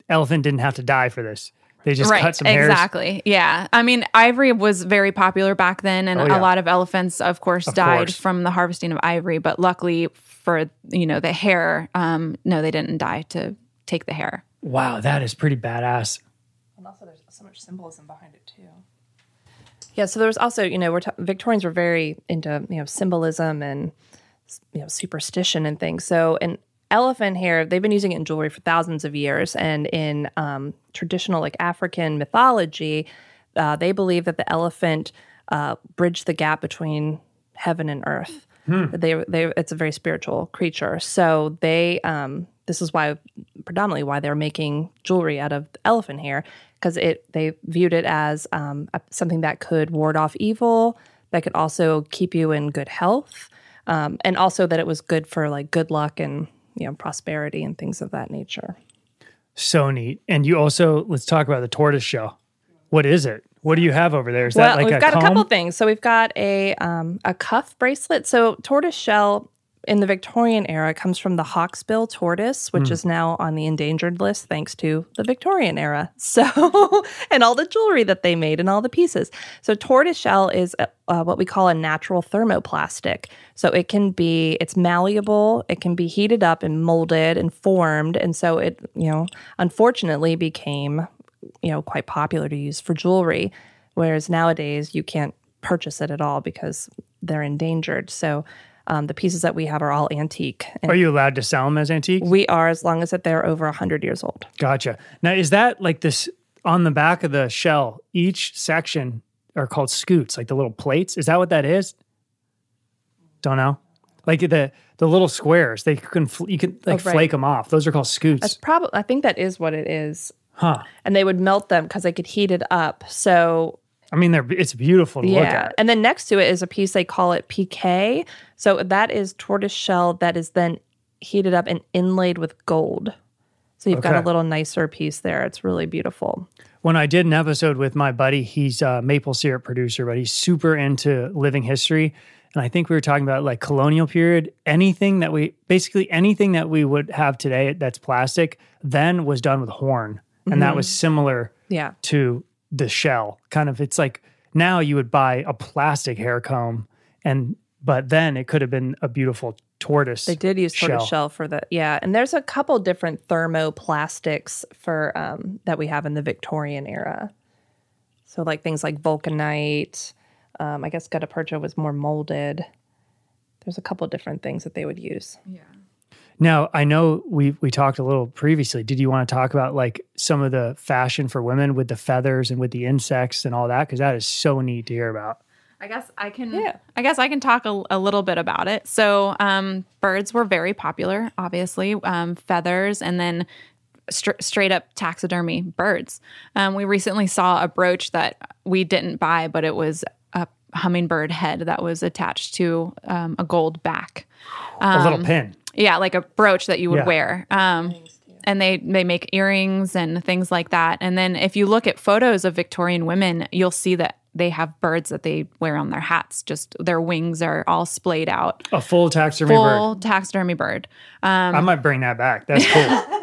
elephant didn't have to die for this. They just right cut some hairs. exactly yeah i mean ivory was very popular back then and Oh, yeah. a lot of elephants of course Of died course. from the harvesting of ivory but luckily for you know the hair um no they didn't die to take the hair Wow, that is pretty badass. And also, there's so much symbolism behind it too. Yeah, so there was also, you know, we're ta- Victorians were very into, you know, symbolism and you know superstition and things. So an elephant hair, they've been using it in jewelry for thousands of years, and in um, traditional like African mythology, uh, they believe that the elephant uh, bridged the gap between heaven and earth. They, they, it's a very spiritual creature. So they, um, this is why, predominantly, why they're making jewelry out of elephant hair because it they viewed it as um, a- something that could ward off evil, that could also keep you in good health, um, and also that it was good for like good luck and you know prosperity and things of that nature. So neat. And you also let's talk about the tortoise shell. What is it? What do you have over there? Is well, that like we've a got comb? a couple things. So we've got a um, a cuff bracelet. So tortoise shell in the Victorian era comes from the hawksbill tortoise, which is now on the endangered list thanks to the Victorian era. So and all the jewelry that they made and all the pieces. So tortoise shell is uh, uh, what we call a natural thermoplastic. So it can be it's malleable, it can be heated up and molded and formed, and so it you know unfortunately became you know quite popular to use for jewelry whereas nowadays you can't purchase it at all because they're endangered so um, the pieces that we have are all antique and Are you allowed to sell them as antique? we are as long as that they're over 100 years old Gotcha. Now, is that like this on the back of the shell? Each section are called scutes, like the little plates. Is that what that is? Don't know. Like the the little squares, they can fl- you can like Oh, right. flake them off. Those are called scutes, that's probably i think that is what it is huh? and they would melt them because they could heat it up so I mean, they're it's beautiful to look yeah. at. and then next to it is a piece they call it piqué so that is tortoise shell that is then heated up and inlaid with gold. So you've got a little nicer piece there. It's really beautiful. When I did an episode with my buddy, he's a maple syrup producer, but he's super into living history. And I think we were talking about like colonial period, anything that we basically anything that we would have today that's plastic then was done with horn. And that mm-hmm. was similar yeah. to the shell. Kind of it's like now you would buy a plastic hair comb and but then it could have been a beautiful tortoise. They did use tortoise shell. shell. for the yeah, and there's a couple different thermoplastics for um, that we have in the Victorian era. So like things like vulcanite, Um, I guess gutta percha was more molded. There's a couple different things that they would use. Now, I know we we talked a little previously. Did you want to talk about like some of the fashion for women with the feathers and with the insects and all that? Because that is so neat to hear about. I guess I can. Yeah. I guess I can talk a, a little bit about it. So, um, birds were very popular, obviously, um, feathers, and then str- straight up taxidermy birds. Um, we recently saw a brooch that we didn't buy, but it was a hummingbird head that was attached to um, a gold back. a little pin. Yeah, like a brooch that you would Yeah. wear. Um, and they they make earrings and things like that. And then if you look at photos of Victorian women, you'll see that they have birds that they wear on their hats. Just their wings are all splayed out. A full taxidermy Full bird. taxidermy bird. I might bring that back. That's cool.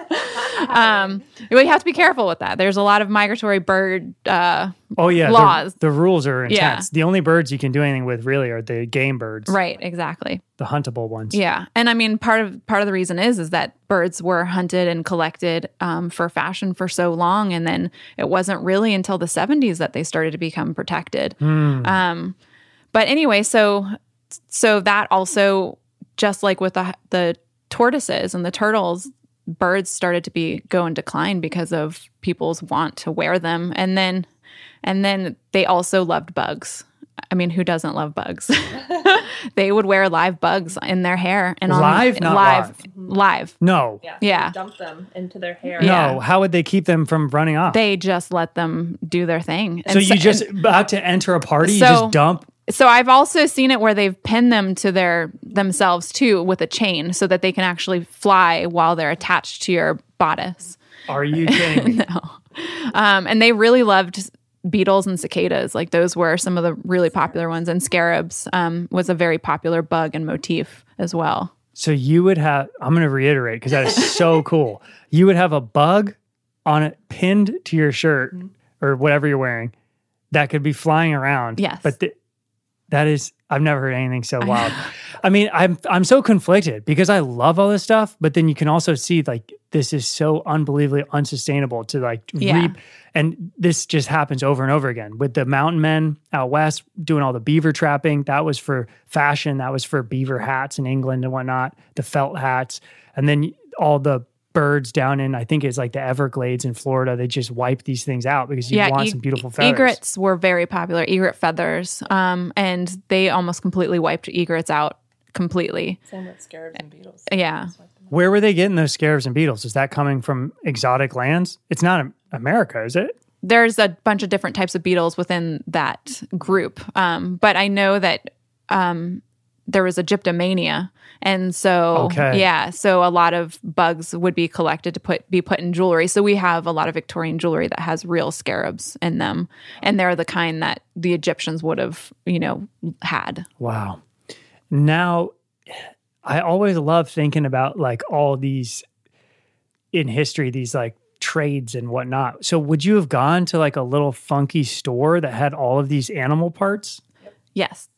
Um, we have to be careful with that. There's a lot of migratory bird. Uh, Oh yeah, the- Laws. The, rules are intense. Yeah. The only birds you can do anything with really are the game birds, right, exactly. the huntable ones. Yeah, and I mean part of part of the reason is is that birds were hunted and collected um, for fashion for so long, and then it wasn't really until the '70s that they started to become protected. Um, but anyway, so so that also just like with the the tortoises and the turtles, birds started to be go in decline because of people's want to wear them, and then and then they also loved bugs. I mean, who doesn't love bugs? they would wear live bugs in their hair and on Live? Not live, live. No. Yeah. Dump them into their hair. No. Yeah. How would they keep them from running off? They just let them do their thing. so And you just about to enter a party, you just dump. So I've also seen it where they've pinned them to their themselves too with a chain so that they can actually fly while they're attached to your bodice. Are you kidding me? Um, and they really loved beetles and cicadas. Like those were some of the really popular ones. And scarabs um, was a very popular bug and motif as well. So you would have. I'm going to reiterate because that is so cool. You would have a bug on it pinned to your shirt or whatever you're wearing that could be flying around. Yes. but th- that is. I've never heard anything so wild. I mean, I'm I'm so conflicted because I love all this stuff, but then you can also see like this is so unbelievably unsustainable to like Yeah. reap, and this just happens over and over again with the mountain men out west doing all the beaver trapping. That was for fashion. That was for beaver hats in England and whatnot, the felt hats, and then all the birds down in I think it's like the Everglades in Florida. They just wipe these things out because you want e- some beautiful feathers. egrets were very popular. Egret feathers, um, and they almost completely wiped egrets out completely. Same with scarabs and beetles. Yeah, Where were they getting those scarabs and beetles? Is that coming from exotic lands? It's not America, is it? there's a bunch of different types of beetles within that group, um, but I know that um, there was a Egyptomania, and so Okay. yeah, so a lot of bugs would be collected to put be put in jewelry. So we have a lot of Victorian jewelry that has real scarabs in them, and they're the kind that the Egyptians would have you know had. Wow. Now, I always love thinking about like all these in history, these like trades and whatnot. So, would you have gone to like a little funky store that had all of these animal parts? Yes.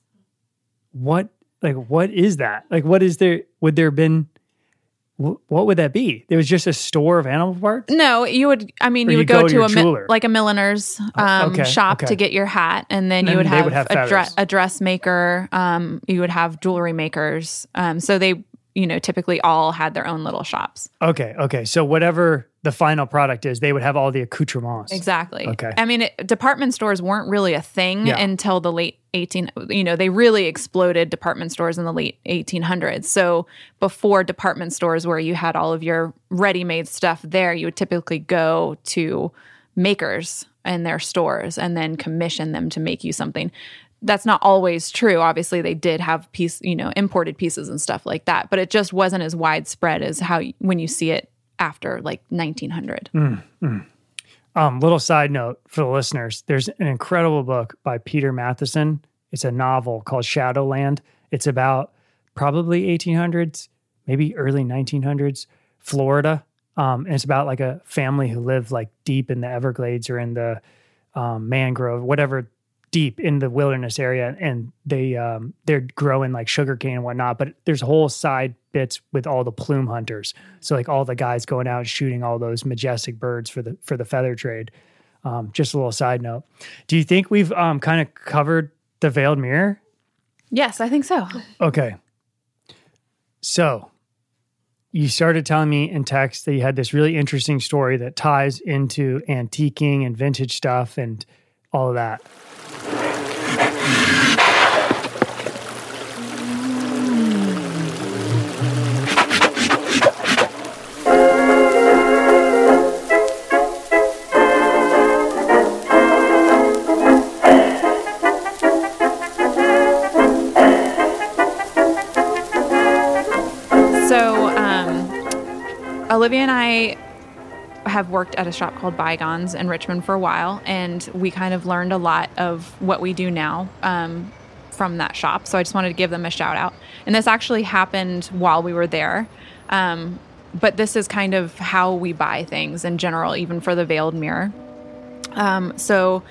What, like, what is that? Like, what is there? Would there have been? What would that be? There was just a store of animal parts. No, you would. I mean, you you would go, go to to a mi- like a milliner's um, okay, shop okay. to get your hat, and then you would have, would have a, dre- a dressmaker. Um, you would have jewelry makers. Um, so they, you know, typically all had their own little shops. Okay, okay. So whatever the final product is, they would have all the accoutrements. Exactly. Okay. I mean, it, department stores weren't really a thing Yeah. until the late 18, you know, they really exploded department stores in the late 1800s. So before department stores where you had all of your ready-made stuff there, you would typically go to makers in their stores and then commission them to make you something. That's not always true. Obviously, they did have piece, you know, imported pieces and stuff like that, but it just wasn't as widespread as how when you see it after like 1900. Um, little side note for the listeners: there's an incredible book by Peter Matthiessen. It's a novel called Shadowland. It's about probably 1800s, maybe early 1900s, Florida. Um, and it's about like a family who lived like deep in the Everglades or in the um, mangrove, whatever, deep in the wilderness area, and they um, they're growing like sugarcane and whatnot. But there's whole side bits with all the plume hunters. So like all the guys going out and shooting all those majestic birds for the for the feather trade. Um, just a little side note. Do you think we've um, kind of covered the Veiled Mirror? Yes, I think so. Okay. So you started telling me in text that you had this really interesting story that ties into antiquing and vintage stuff and all of that. So, um, Olivia and I have worked at a shop called Bygones in Richmond for a while, and we kind of learned a lot of what we do now um, from that shop. So, I just wanted to give them a shout out. And this actually happened while we were there. Um, but this is kind of how we buy things in general, even for the veiled mirror. Um, so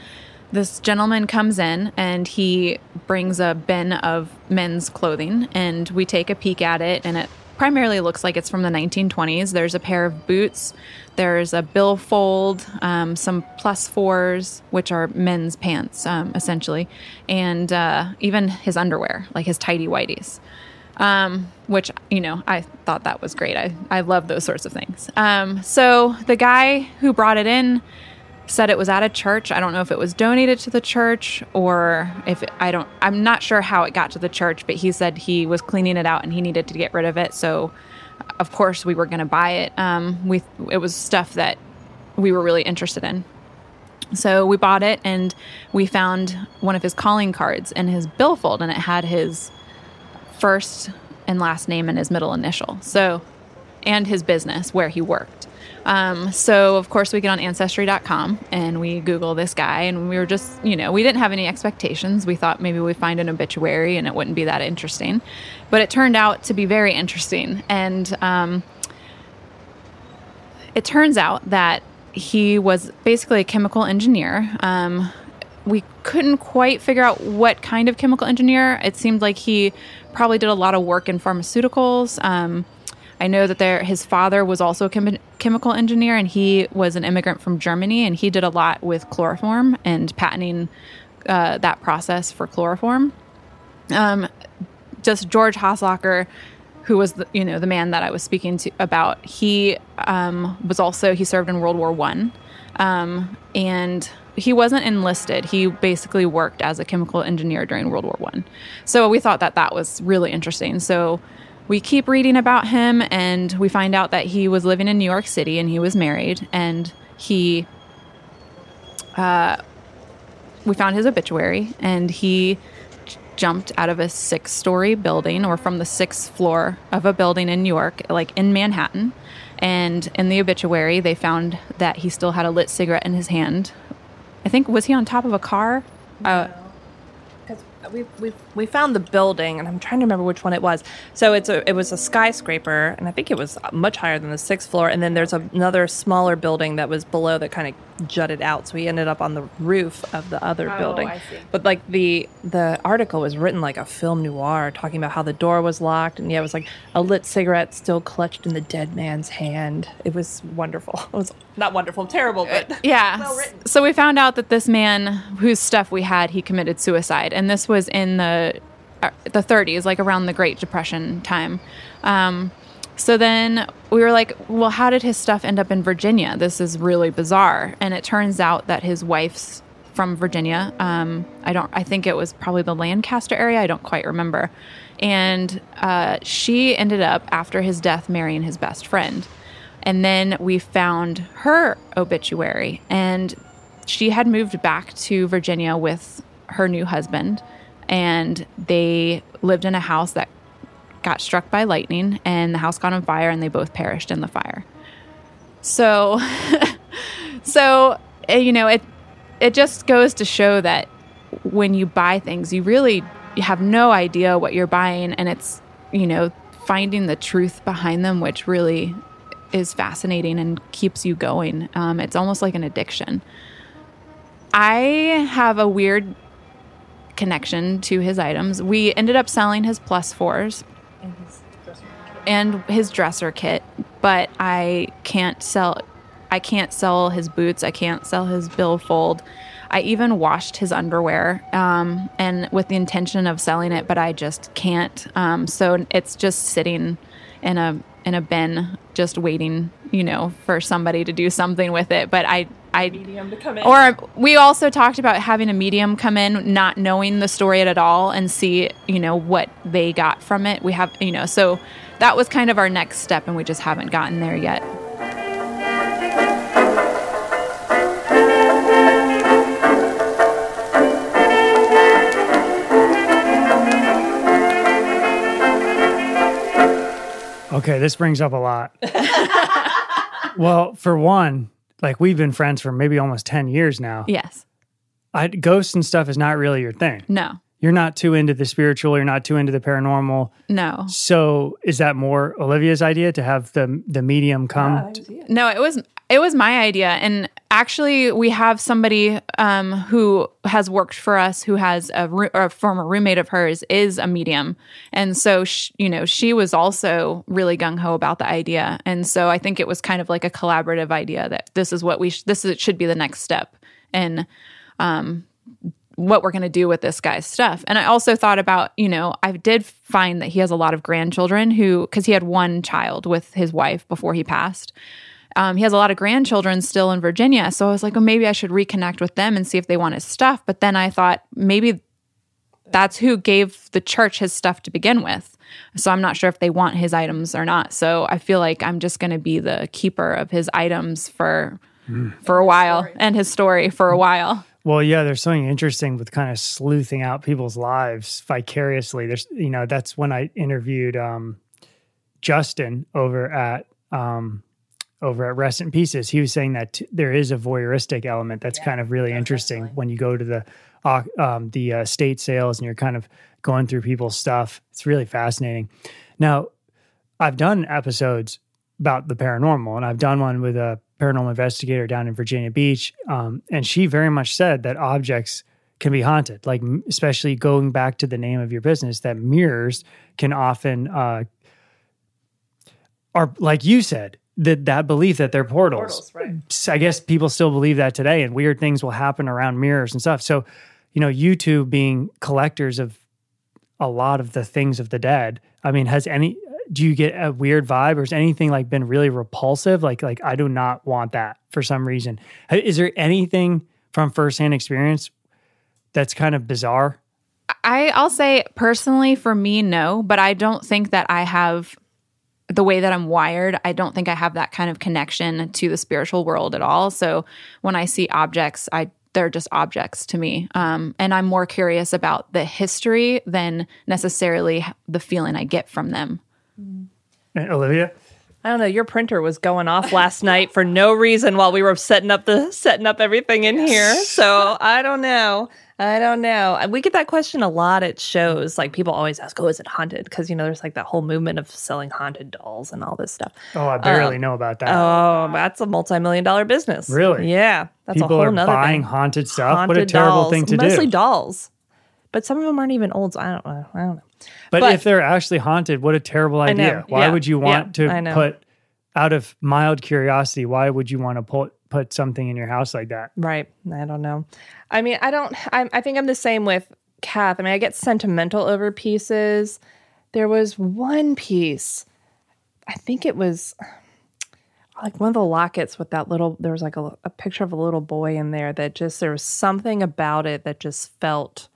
this gentleman comes in and he brings a bin of men's clothing, and we take a peek at it, and it primarily looks like it's from the 1920s. There's a pair of boots, there's a billfold, um, some plus fours, which are men's pants, um, essentially, and uh, even his underwear, like his tidy whities um, which you know I thought that was great. I I love those sorts of things. Um, so the guy who brought it in said it was at a church. I don't know if it was donated to the church or if it, I don't. I'm not sure how it got to the church, but he said he was cleaning it out and he needed to get rid of it. So of course we were going to buy it. Um, we it was stuff that we were really interested in. So we bought it and we found one of his calling cards in his billfold and it had his first and last name and his middle initial. So, and his business where he worked. Um, so, of course, we get on ancestry.com and we Google this guy, and we were just, you know, we didn't have any expectations. We thought maybe we'd find an obituary and it wouldn't be that interesting. But it turned out to be very interesting. And um, it turns out that he was basically a chemical engineer. Um, we couldn't quite figure out what kind of chemical engineer. It seemed like he probably did a lot of work in pharmaceuticals. I know that there, his father was also a chem- chemical engineer, and he was an immigrant from Germany, and he did a lot with chloroform and patenting uh, that process for chloroform. Um, just George Haslacher, who was the, you know the man that I was speaking to about, he um, was also he served in World War One, um, and he wasn't enlisted. He basically worked as a chemical engineer during World War One. So we thought that that was really interesting. So we keep reading about him, and we find out that he was living in New York City and he was married, and he. Uh, we found his obituary, and he j- jumped out of a six-story building, or from the sixth floor of a building in New York, like in Manhattan. And in the obituary, they found that he still had a lit cigarette in his hand. I think was he on top of a car? Uh, we, we we found the building, and I'm trying to remember which one it was. So it's a it was a skyscraper, and I think it was much higher than the sixth floor. And then there's another smaller building that was below that kind of jutted out. So we ended up on the roof of the other Oh, building. I see. But like the the article was written like a film noir, talking about how the door was locked, and yeah, it was like a lit cigarette still clutched in the dead man's hand. It was wonderful. It was not wonderful, terrible, but Yeah. Well. So we found out that this man whose stuff we had, he committed suicide, and this was in the uh, the 30s, like around the Great Depression time. Um, so then we were like, well, how did his stuff end up in Virginia? This is really bizarre. And it turns out that his wife's from Virginia. Um, I don't. I think it was probably the Lancaster area. I don't quite remember. And uh, she ended up after his death marrying his best friend. And then we found her obituary, and she had moved back to Virginia with her new husband, and they lived in a house that got struck by lightning, and the house caught on fire, and they both perished in the fire. So, so uh, you know, it it just goes to show that when you buy things, you really you have no idea what you're buying, and it's you know finding the truth behind them, which really is fascinating and keeps you going. Um, it's almost like an addiction. I have a weird connection to his items. We ended up selling his plus fours and his dresser kit, but I can't sell I can't sell his boots, I can't sell his billfold. I even washed his underwear um, and with the intention of selling it, but I just can't. Um, so it's just sitting in a in a bin, just waiting, you know, for somebody to do something with it. But I, I Medium to come in. or we also talked about having a medium come in, not knowing the story at all, and see, you know, what they got from it. We have, you know, so that was kind of our next step, and we just haven't gotten there yet. Okay, this brings up a lot. well, for one, like we've been friends for maybe almost 10 years now. Yes. I, ghosts and stuff is not really your thing. No. You're not too into the spiritual, you're not too into the paranormal. No. So, is that more Olivia's idea to have the the medium come? No, it was it was my idea, and actually, we have somebody um, who has worked for us, who has a, or a former roommate of hers is a medium, and so you know she was also really gung ho about the idea, and so I think it was kind of like a collaborative idea that this is what we sh- this is, should be the next step, and um, what we're going to do with this guy's stuff. And I also thought about, you know, I did find that he has a lot of grandchildren who, because he had one child with his wife before he passed. Um, he has a lot of grandchildren still in Virginia. So I was like, well, maybe I should reconnect with them and see if they want his stuff. But then I thought maybe that's who gave the church his stuff to begin with. So I'm not sure if they want his items or not. So I feel like I'm just going to be the keeper of his items for for a while and his story for a while. Well, yeah, there's something interesting with kind of sleuthing out people's lives vicariously. There's, you know, that's when I interviewed um, Justin over at um, over at Rest in Pieces. He was saying that t- there is a voyeuristic element that's kind of really interesting when you go to the uh, um, the uh, state sales and you're kind of going through people's stuff. It's really fascinating. Now, I've done episodes about the paranormal, and I've done one with a paranormal investigator down in Virginia Beach, um, and she very much said that objects can be haunted. Like, especially going back to the name of your business, that mirrors can often uh, are like you said that that belief that they're portals. Portals, right. S- I guess people still believe that today, and weird things will happen around mirrors and stuff. So, you know, you two being collectors of a lot of the things of the dead. I mean, has any do you get a weird vibe or has anything like been really repulsive? Like like I do not want that for some reason. Is there anything from firsthand experience that's kind of bizarre? I, I'll say personally for me, no, but I don't think that I have the way that I'm wired. I don't think I have that kind of connection to the spiritual world at all. So when I see objects, I they're just objects to me. Um, and I'm more curious about the history than necessarily the feeling I get from them. Uh, Olivia? I don't know. Your printer was going off last night for no reason while we were setting up the setting up everything in here. So I don't know. I don't know. We get that question a lot at shows. Like people always ask, "Oh, is it haunted?" Because you know, there's like that whole movement of selling haunted dolls and all this stuff. Oh, I barely um, know about that. Oh, that's a multi-million dollar business. Really? Yeah, that's People a whole are buying thing. haunted stuff. what a terrible dolls. thing to Mostly do. Mostly dolls, but some of them aren't even old. So I don't know. I don't know. But, But- if they're actually haunted, what a terrible idea. Why Yeah. would you want Yeah, to put out of mild curiosity, why would you want to put put something in your house like that? Right. I don't know. I mean, I don't, I, I think I'm the same with Kath. I mean, I get sentimental over pieces. There was one piece, I think it was like one of the lockets with that little, there was like a, a picture of a little boy in there that just, there was something about it that just felt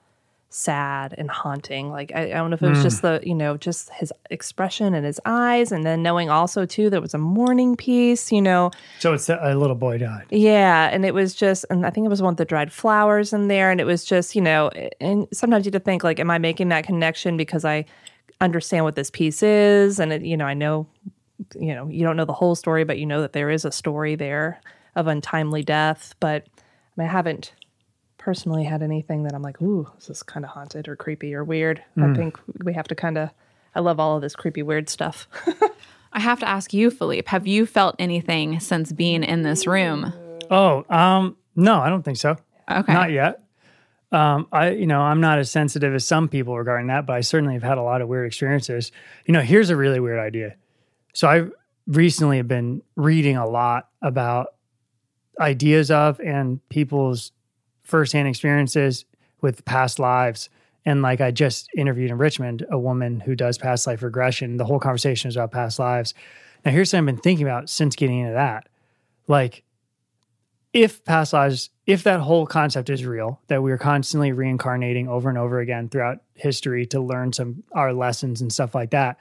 sad and haunting. Like, I, I don't know if it was just mm. the, you know, just his expression and his eyes. And then knowing also, too, there was a mourning piece, you know. So it's that a little boy died. Yeah, and it was just, and I think it was one of the dried flowers in there, and it was just, you know, and sometimes you have to think like, am I making that connection because I understand what this piece is, and it, you know, I know, you know, you don't know the whole story, but you know that there is a story there of untimely death, but I, mean, I haven't personally had anything that I'm like, ooh, this is kind of haunted or creepy or weird. I think we have to kind of. I love all of this creepy, weird stuff. I have to ask you, Philippe, have you felt anything since being in this room? Oh, um, no, I don't think so. Okay. Not yet. Um, I, you know, I'm not as sensitive as some people regarding that, but I certainly have had a lot of weird experiences. You know, here's a really weird idea. So I recently have been reading a lot about ideas of and people's firsthand experiences with past lives. And like I just interviewed in Richmond a woman who does past life regression. The whole conversation is about past lives. Now, here's something I've been thinking about since getting into that. Like, if past lives, if that whole concept is real, that we are constantly reincarnating over and over again throughout history to learn some our lessons and stuff like that,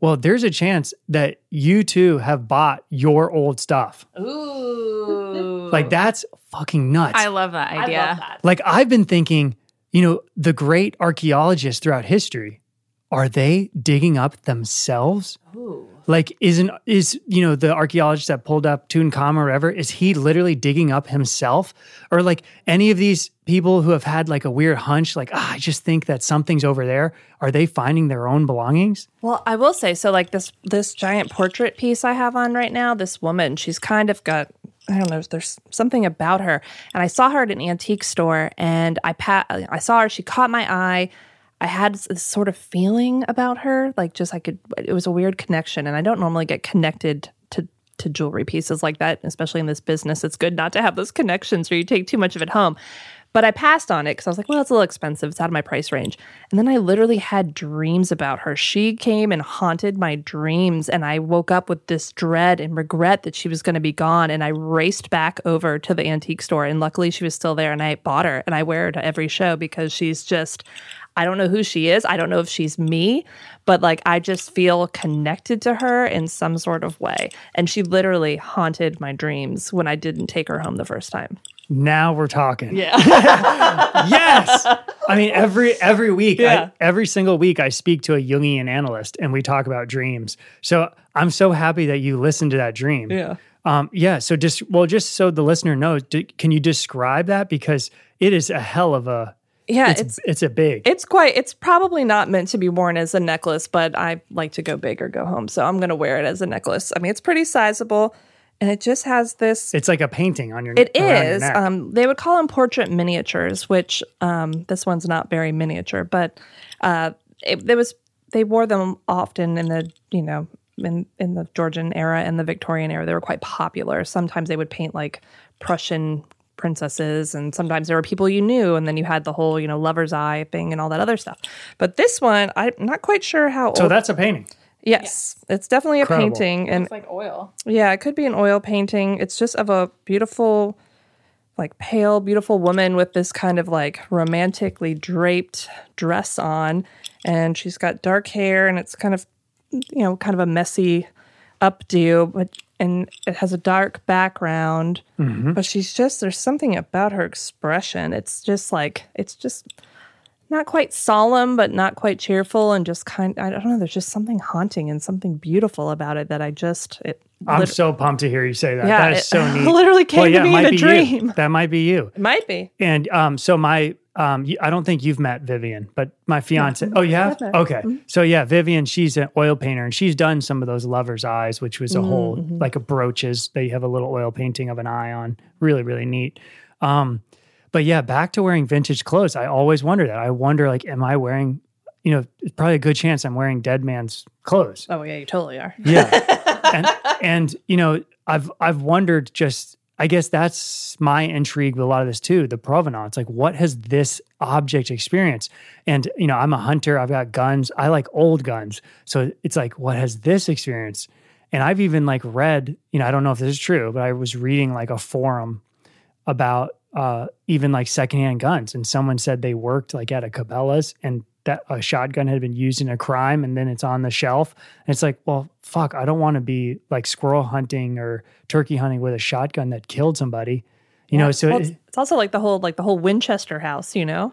well, there's a chance that you too have bought your old stuff. Ooh. Like that's fucking nuts. I love that idea. I love that. like I've been thinking, you know, the great archaeologists throughout history, are they digging up themselves? Ooh. Like, isn't is you know the archaeologist that pulled up Tutankhamun or whatever? Is he literally digging up himself, or like any of these people who have had like a weird hunch, like ah, I just think that something's over there? Are they finding their own belongings? Well, I will say so. Like this, this giant portrait piece I have on right now. This woman, she's kind of got. I don't know. There's something about her, and I saw her at an antique store, and I pat. I saw her. She caught my eye. I had this sort of feeling about her, like just I could. It was a weird connection, and I don't normally get connected to to jewelry pieces like that, especially in this business. It's good not to have those connections, or you take too much of it home. But I passed on it because I was like, well, it's a little expensive. It's out of my price range. And then I literally had dreams about her. She came and haunted my dreams. And I woke up with this dread and regret that she was going to be gone. And I raced back over to the antique store. And luckily, she was still there. And I bought her and I wear her to every show because she's just, I don't know who she is. I don't know if she's me, but like I just feel connected to her in some sort of way. And she literally haunted my dreams when I didn't take her home the first time. Now we're talking. Yeah. yes. I mean, every every week, Yeah. I, every single week, I speak to a Jungian analyst, and we talk about dreams. So I'm so happy that you listened to that dream. Yeah. Um, yeah. So just well, just so the listener knows, do, can you describe that because it is a hell of a yeah. it's it's it's, a big. It's quite, it's probably not meant to be worn as a necklace, but I like to go big or go home. So I'm going to wear it as a necklace. I mean, it's pretty sizable and it just has this. it's like a painting on your. It around your. Um, they would call them portrait miniatures, which um, this one's not very miniature, but uh, it, there was they wore them often in the you know in in the Georgian era and the Victorian era. They were quite popular. Sometimes they would paint like Prussian princesses, and sometimes there were people you knew, and then you had the whole you know lover's eye thing and all that other stuff. But this one, I'm not quite sure how. so old. that's a painting. yes, it's definitely a Incredible. painting, and like oil. yeah, it could be an oil painting. It's just of a beautiful, like pale, beautiful woman with this kind of like romantically draped dress on. And she's got dark hair and it's kind of, you know, kind of a messy updo, but and it has a dark background. Mm-hmm. But she's just there's something about her expression. It's just like it's just not quite solemn, but not quite cheerful, and just kind. I don't know. There's just something haunting and something beautiful about it that I just it. I'm lit- so pumped to hear you say that. Yeah, that is so neat. literally came to me in a be you. dream. That might be you. It might be. And um, so my um, I don't think you've met Vivian, but my fiance. Oh, you have? I've met her. Okay. So yeah, Vivian, she's an oil painter, and she's done some of those lovers' eyes, which was a whole like a brooches. They have a little oil painting of an eye on. Really, really neat. Um, but yeah, back to wearing vintage clothes. I always wonder that. I wonder, like, am I wearing? You know, it's probably a good chance I'm wearing dead man's clothes. Oh yeah, you totally are. Yeah. and and you know, I've I've wondered just I guess that's my intrigue with a lot of this too, the provenance. Like what has this object experienced? And you know, I'm a hunter, I've got guns. I like old guns. So it's like what has this experience? And I've even like read, you know, I don't know if this is true, but I was reading like a forum about uh, even like secondhand guns, and someone said they worked like at a Cabela's, and that a shotgun had been used in a crime, and then it's on the shelf, and it's like, well, fuck, I don't want to be like squirrel hunting or turkey hunting with a shotgun that killed somebody, you know. So Well, it- it's, also like the whole like the whole Winchester house, you know,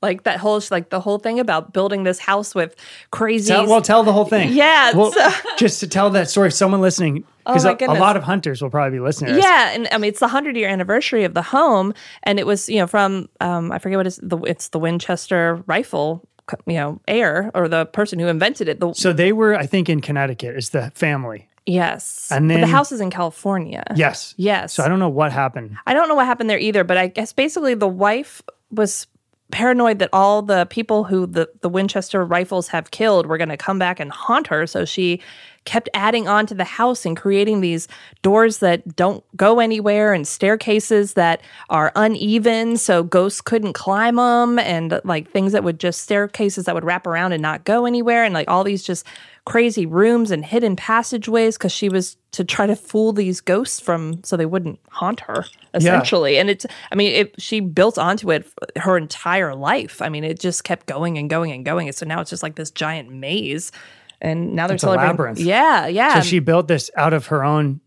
like that whole like the whole thing about building this house with crazy. tell, well, tell the whole thing. Yeah, Well, so- just to tell that story, someone listening, because my a, a lot of hunters will probably be listening. Yeah, and I mean it's the hundred year anniversary of the home, and it was you know from um, I forget what is the it's the Winchester rifle, you know, heir or the person who invented it. The So they were, I think, in Connecticut. It's the family. yes, And But then- the house is in California. Yes. Yes. So I don't know what happened. I don't know what happened there either, but I guess basically the wife was paranoid that all the people who the, the Winchester rifles have killed were going to come back and haunt her. So she kept adding on to the house and creating these doors that don't go anywhere and staircases that are uneven so ghosts couldn't climb them and like things that would just staircases that would wrap around and not go anywhere and like all these just crazy rooms and hidden passageways because she was to try to fool these ghosts from so they wouldn't haunt her essentially. Yeah. and it's i mean it, she built onto it her entire life. I mean it just kept going and going and going. And so now it's just like this giant maze and now they're it's celebrating. labyrinth. Yeah, yeah. So she built this out of her own.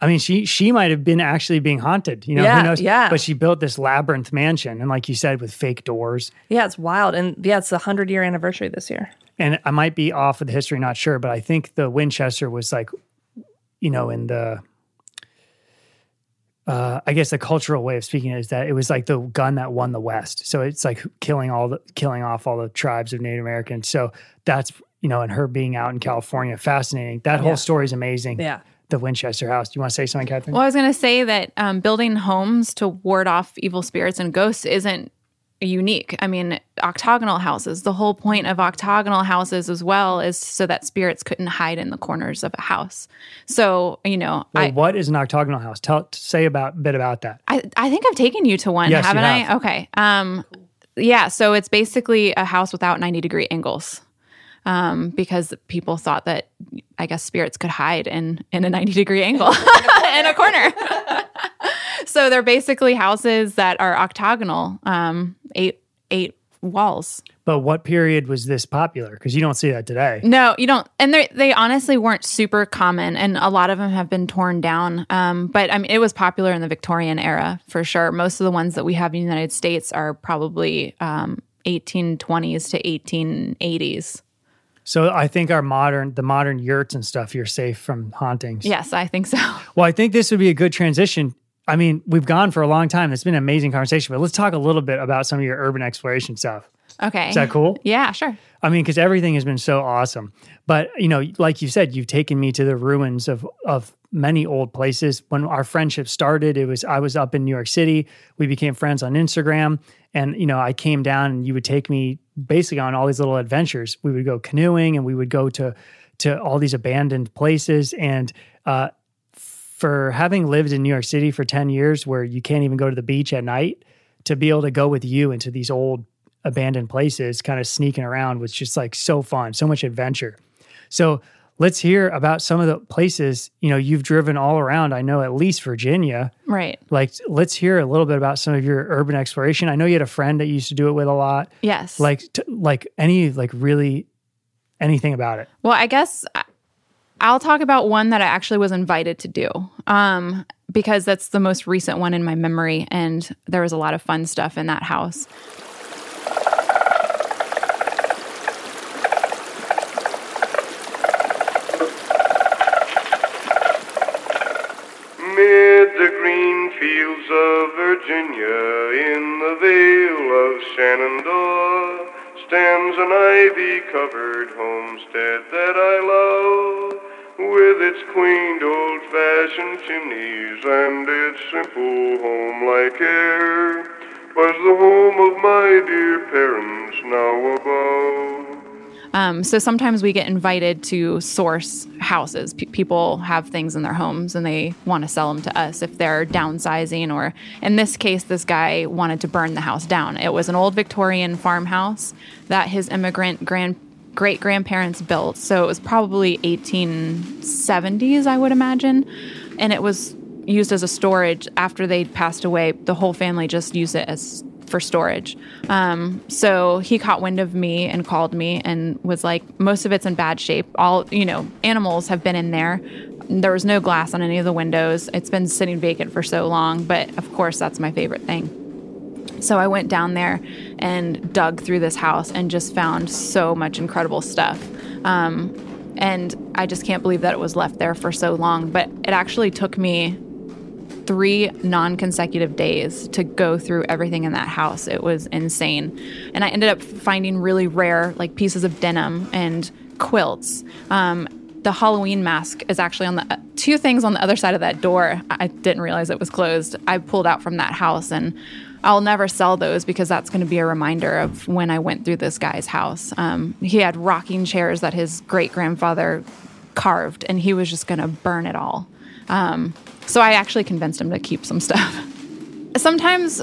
I mean, she she might have been actually being haunted. You know, yeah, who knows? Yeah. But she built this labyrinth mansion, and like you said, with fake doors. Yeah, it's wild, and yeah, it's the hundred year anniversary this year. And I might be off of the history, not sure, but I think the Winchester was like, you know, in the uh, I guess the cultural way of speaking is that it was like the gun that won the West. So it's like killing all the killing off all the tribes of Native Americans. So that's you know, and her being out in California, fascinating. That whole yeah. story is amazing. Yeah. The Winchester House. Do you want to say something, Kathryn? Well, I was going to say that um, building homes to ward off evil spirits and ghosts isn't unique. I mean, octagonal houses, the whole point of octagonal houses as well is so that spirits couldn't hide in the corners of a house. So, you know, well, I, what is an octagonal house? Tell say about a bit about that. I, I think I've taken you to one, yes, haven't have. I? Okay. Um yeah, so it's basically a house without 90 degree angles um, because people thought that I guess spirits could hide in in a 90 degree angle in a corner. so they're basically houses that are octagonal, um, eight eight walls. But what period was this popular? Because you don't see that today. No, you don't. And they they honestly weren't super common, and a lot of them have been torn down. Um, but I mean, it was popular in the Victorian era for sure. Most of the ones that we have in the United States are probably um, 1820s to 1880s. So I think our modern, the modern yurts and stuff, you're safe from hauntings. Yes, I think so. Well, I think this would be a good transition. I mean, we've gone for a long time. It's been an amazing conversation, but let's talk a little bit about some of your urban exploration stuff. Okay. Is that cool? Yeah, sure. I mean, because everything has been so awesome. But you know, like you said, you've taken me to the ruins of of many old places. When our friendship started, it was I was up in New York City. We became friends on Instagram, and you know, I came down, and you would take me basically on all these little adventures. We would go canoeing, and we would go to to all these abandoned places. And uh, for having lived in New York City for ten years, where you can't even go to the beach at night, to be able to go with you into these old abandoned places, kind of sneaking around was just like so fun, so much adventure. So let's hear about some of the places you know you've driven all around i know at least virginia. Right. Like let's hear a little bit about some of your urban exploration. I know you had a friend that you used to do it with a lot. Yes. Like t- like any like really anything about it? Well i guess i'll talk about one that i actually was invited to do um because that's the most recent one in my memory and there was a lot of fun stuff in that house fields of Virginia, in the vale of Shenandoah, stands an ivy covered homestead that I love, with its quaint old fashioned chimneys and its simple home like air, was the home of my dear parents now above. Um, so sometimes we get invited to source houses. P- people have things in their homes and they want to sell them to us if they're downsizing, or in this case, this guy wanted to burn the house down. It was an old Victorian farmhouse that his immigrant grand great grandparents built. So it was probably 1870s, I would imagine. And it was used as a storage after they passed away. The whole family just used it as for storage. Um, so he caught wind of me and called me and was like, most of it's in bad shape. All, you know, animals have been in there. There was no glass on any of the windows. It's been sitting vacant for so long, but of course, that's my favorite thing. So I went down there and dug through this house and just found so much incredible stuff. Um, and I just can't believe that it was left there for so long. But it actually took me three non consecutive days to go through everything in that house. It was insane. And I ended up finding really rare, like pieces of denim and quilts. Um, the Halloween mask is actually on the uh, two things on the other side of that door. I didn't realize it was closed. I pulled out from that house and I'll never sell those because that's going to be a reminder of when I went through this guy's house. Um, he had rocking chairs that his great grandfather carved, and he was just going to burn it all. Um, so I actually convinced him to keep some stuff. Sometimes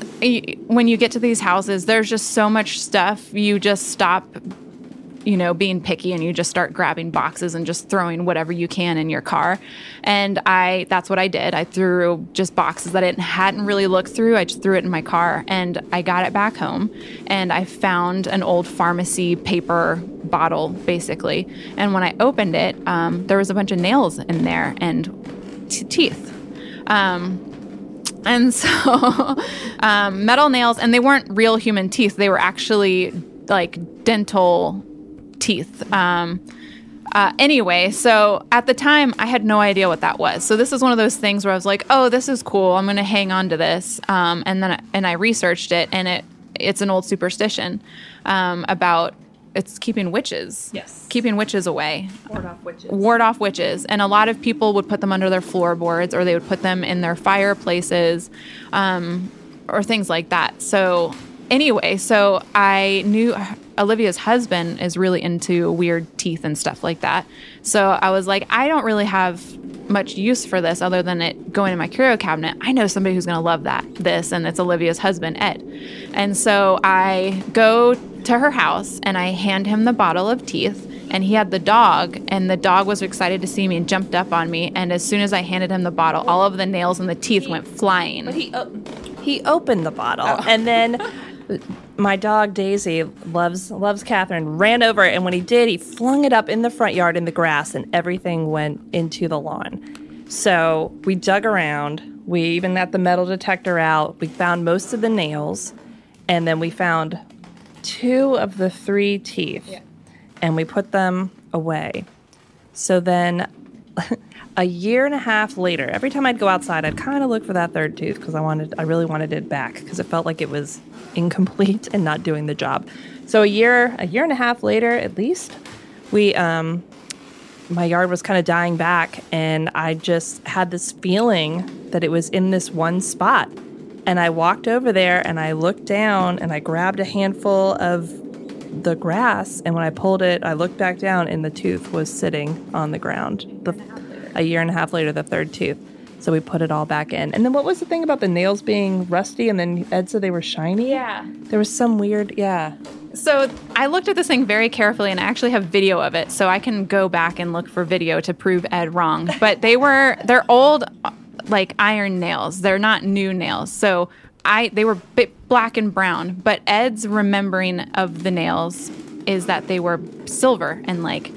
when you get to these houses, there's just so much stuff, you just stop you know, being picky and you just start grabbing boxes and just throwing whatever you can in your car. And I that's what I did. I threw just boxes that I hadn't really looked through. I just threw it in my car and I got it back home and I found an old pharmacy paper bottle basically. And when I opened it, um, there was a bunch of nails in there and t- teeth. Um, and so um, metal nails and they weren't real human teeth they were actually like dental teeth. Um, uh, anyway, so at the time, I had no idea what that was. So this is one of those things where I was like, "Oh, this is cool. I'm going to hang on to this." Um, and then I, and I researched it, and it it's an old superstition um, about it's keeping witches. Yes. keeping witches away Ward off witches. ward off witches. And a lot of people would put them under their floorboards or they would put them in their fireplaces um, or things like that. So, anyway, so I knew Olivia's husband is really into weird teeth and stuff like that. So I was like, I don't really have much use for this other than it going in my curio cabinet. I know somebody who's going to love that, this, and it's Olivia's husband, Ed. And so I go to her house and I hand him the bottle of teeth and he had the dog and the dog was excited to see me and jumped up on me and as soon as i handed him the bottle all of the nails and the teeth went flying But he he opened the bottle oh. and then my dog Daisy loves loves Kathryn ran over it and when he did he flung it up in the front yard in the grass and everything went into the lawn. So we dug around. We even got the metal detector out. We found most of the nails and then we found two of the three teeth and we put them away. So then a year and a half later, every time I'd go outside, I'd kind of look for that third tooth because I wanted, I really wanted it back because it felt like it was incomplete and not doing the job. So a year, a year and a half later, at least, we, um, my yard was kind of dying back, and I just had this feeling that it was in this one spot. And I walked over there and I looked down and I grabbed a handful of the grass and when I pulled it, I looked back down and the tooth was sitting on the ground. The, a year and a half later, the third tooth. So we put it all back in. And then what was the thing about the nails being rusty and then Ed said they were shiny? yeah There was some weird, yeah. So I looked at this thing very carefully and I actually have video of it. So I can go back and look for video to prove Ed wrong. But they were they're old like iron nails. They're not new nails. So I they were bit black and brown, but Ed's remembering of the nails is that they were silver and like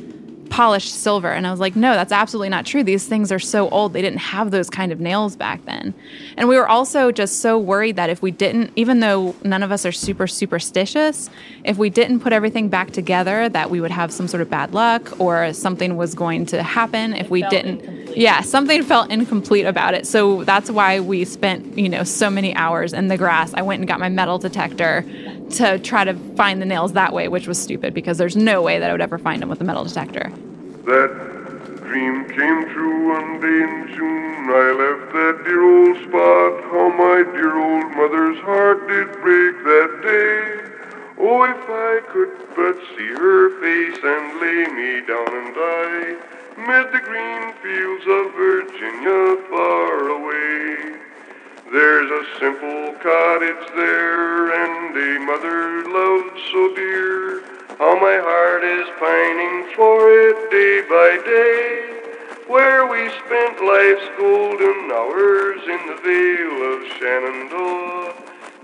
polished silver. And I was like, no, that's absolutely not true. These things are so old. They didn't have those kind of nails back then. And we were also just so worried that if we didn't, even though none of us are super superstitious, if we didn't put everything back together, that we would have some sort of bad luck or something was going to happen if we didn't. Yeah, something felt incomplete about it. So that's why we spent, you know, so many hours in the grass. I went and got my metal detector to try to find the nails that way, which was stupid because there's no way that I would ever find them with a metal detector. That dream came true one day in June. I left that dear old spot. How my dear old mother's heart did break that day. Oh, if I could but see her face and lay me down and die mid the green fields of Virginia far away. There's a simple cottage there and a mother loved so dear. How my heart is pining for it day by day. Where we spent life's golden hours in the vale of Shenandoah.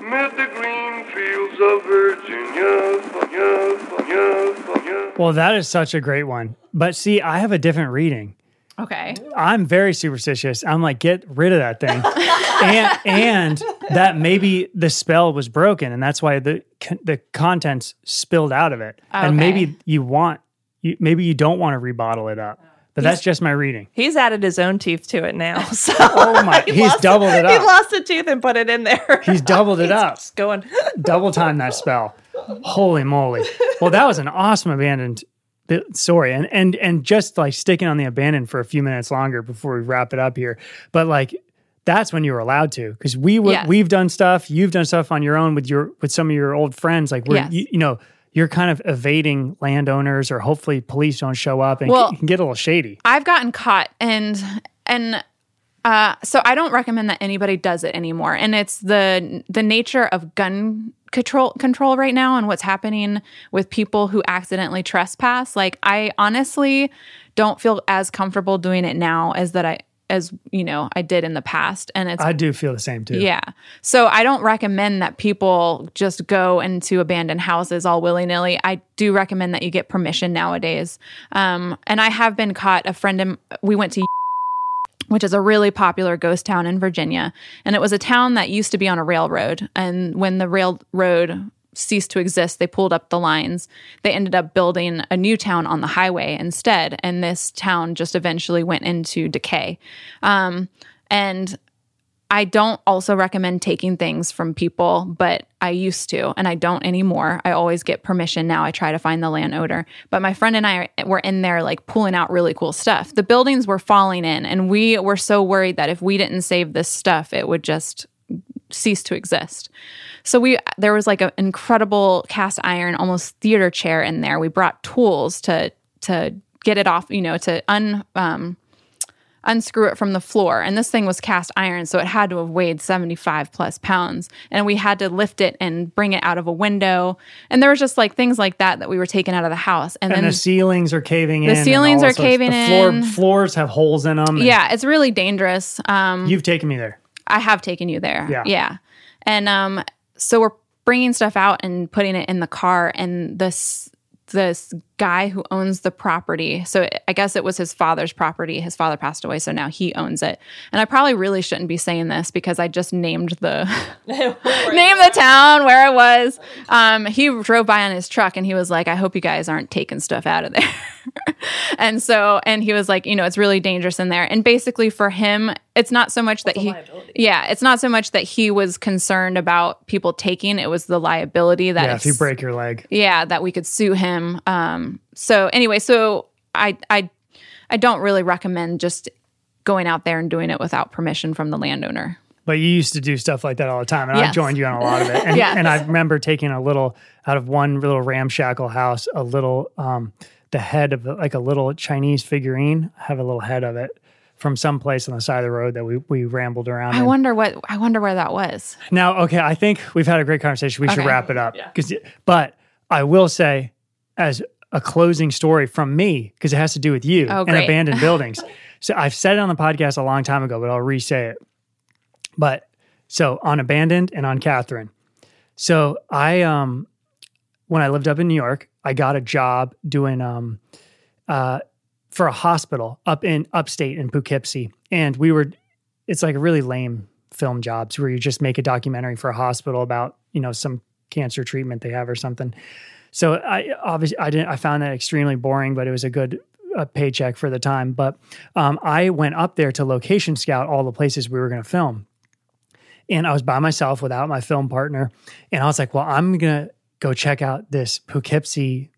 Mid the green fields of Virginia, Virginia, Virginia. Well, that is such a great one. But see, I have a different reading. Okay. I'm very superstitious. I'm like, get rid of that thing, and and that maybe the spell was broken, and that's why the the contents spilled out of it. And maybe you want, you, maybe you don't want to rebottle it up. But that's just my reading. He's added his own teeth to it now. So Oh my, he he's doubled it He up. He lost a tooth and put it in there. He's doubled it up. Just going. Double time that spell. Holy moly! Well, that was an awesome abandoned story, and and and just like sticking on the abandoned for a few minutes longer before we wrap it up here. But like that's when you were allowed to because we were Yes. we've done stuff. You've done stuff on your own with your with some of your old friends. Like we're Yes. you, you know you're kind of evading landowners, or hopefully police don't show up and Well- can get a little shady. I've gotten caught and and uh, so I don't recommend that anybody does it anymore. And it's the the nature of gun control control right now and what's happening with people who accidentally trespass. Like I honestly don't feel as comfortable doing it now as that I as you know I did in the past. And it's I do feel the same too. yeah. So I don't recommend that people just go into abandoned houses all willy nilly. I do recommend that you get permission nowadays. Um, and I have been caught. A friend, and we went to, which is a really popular ghost town in Virginia. And it was a town that used to be on a railroad. And when the railroad ceased to exist, they pulled up the lines. They ended up building a new town on the highway instead. And this town just eventually went into decay. Um, and I don't also recommend taking things from people, but I used to, and I don't anymore. I always get permission now. I try to find the landowner. But my friend and I were in there, like pulling out really cool stuff. The buildings were falling in, and we were so worried that if we didn't save this stuff, it would just cease to exist. So we there was like an incredible cast iron, almost theater chair in there. We brought tools to to get it off, you know, to un um, unscrew it from the floor. And this thing was cast iron, so it had to have weighed 75 plus pounds. And we had to lift it and bring it out of a window. And there was just like things like that that we were taking out of the house. And, And then the ceilings are caving in. The ceilings are caving the floor, in. Floors have holes in them. yeah, it's really dangerous. Um, You've taken me there. I have taken you there. Yeah. Yeah. And um, so we're bringing stuff out and putting it in the car, and this this guy who owns the property. So I guess it was his father's property. His father passed away, so now he owns it. And I probably really shouldn't be saying this because I just named the name the town where I was. Um, he drove by on his truck and he was like, "I hope you guys aren't taking stuff out of there." and so, and he was like, you know, it's really dangerous in there. And basically, for him, it's not so much that he, yeah, it's not so much that he was concerned about people taking. It was the liability that Yeah, if you break your leg. yeah, that we could sue him. Um, so anyway, so I I I don't really recommend just going out there and doing it without permission from the landowner. But you used to do stuff like that all the time, and I've joined you on a lot of it. And, Yes. and I remember taking a little out of one little ramshackle house, a little um, the head of like a little Chinese figurine. I have a little head of it from some place on the side of the road that we we rambled around. I in. wonder what I wonder where that was. Now, okay, I think we've had a great conversation. We should wrap it up. 'Cause- but I will say, as a closing story from me, because it has to do with you Oh, and abandoned buildings. So I've said it on the podcast a long time ago, but I'll re-say it. But so on abandoned and on Kathryn. So I um when I lived up in New York, I got a job doing um uh for a hospital up in upstate in Poughkeepsie. And we were it's like a really lame film jobs where you just make a documentary for a hospital about, you know, some cancer treatment they have or something. So I obviously I didn't I found that extremely boring, but it was a good uh, paycheck for the time. But um, I went up there to location scout all the places we were going to film, and I was by myself without my film partner, and I was like, well, I'm gonna go check out this Poughkeepsie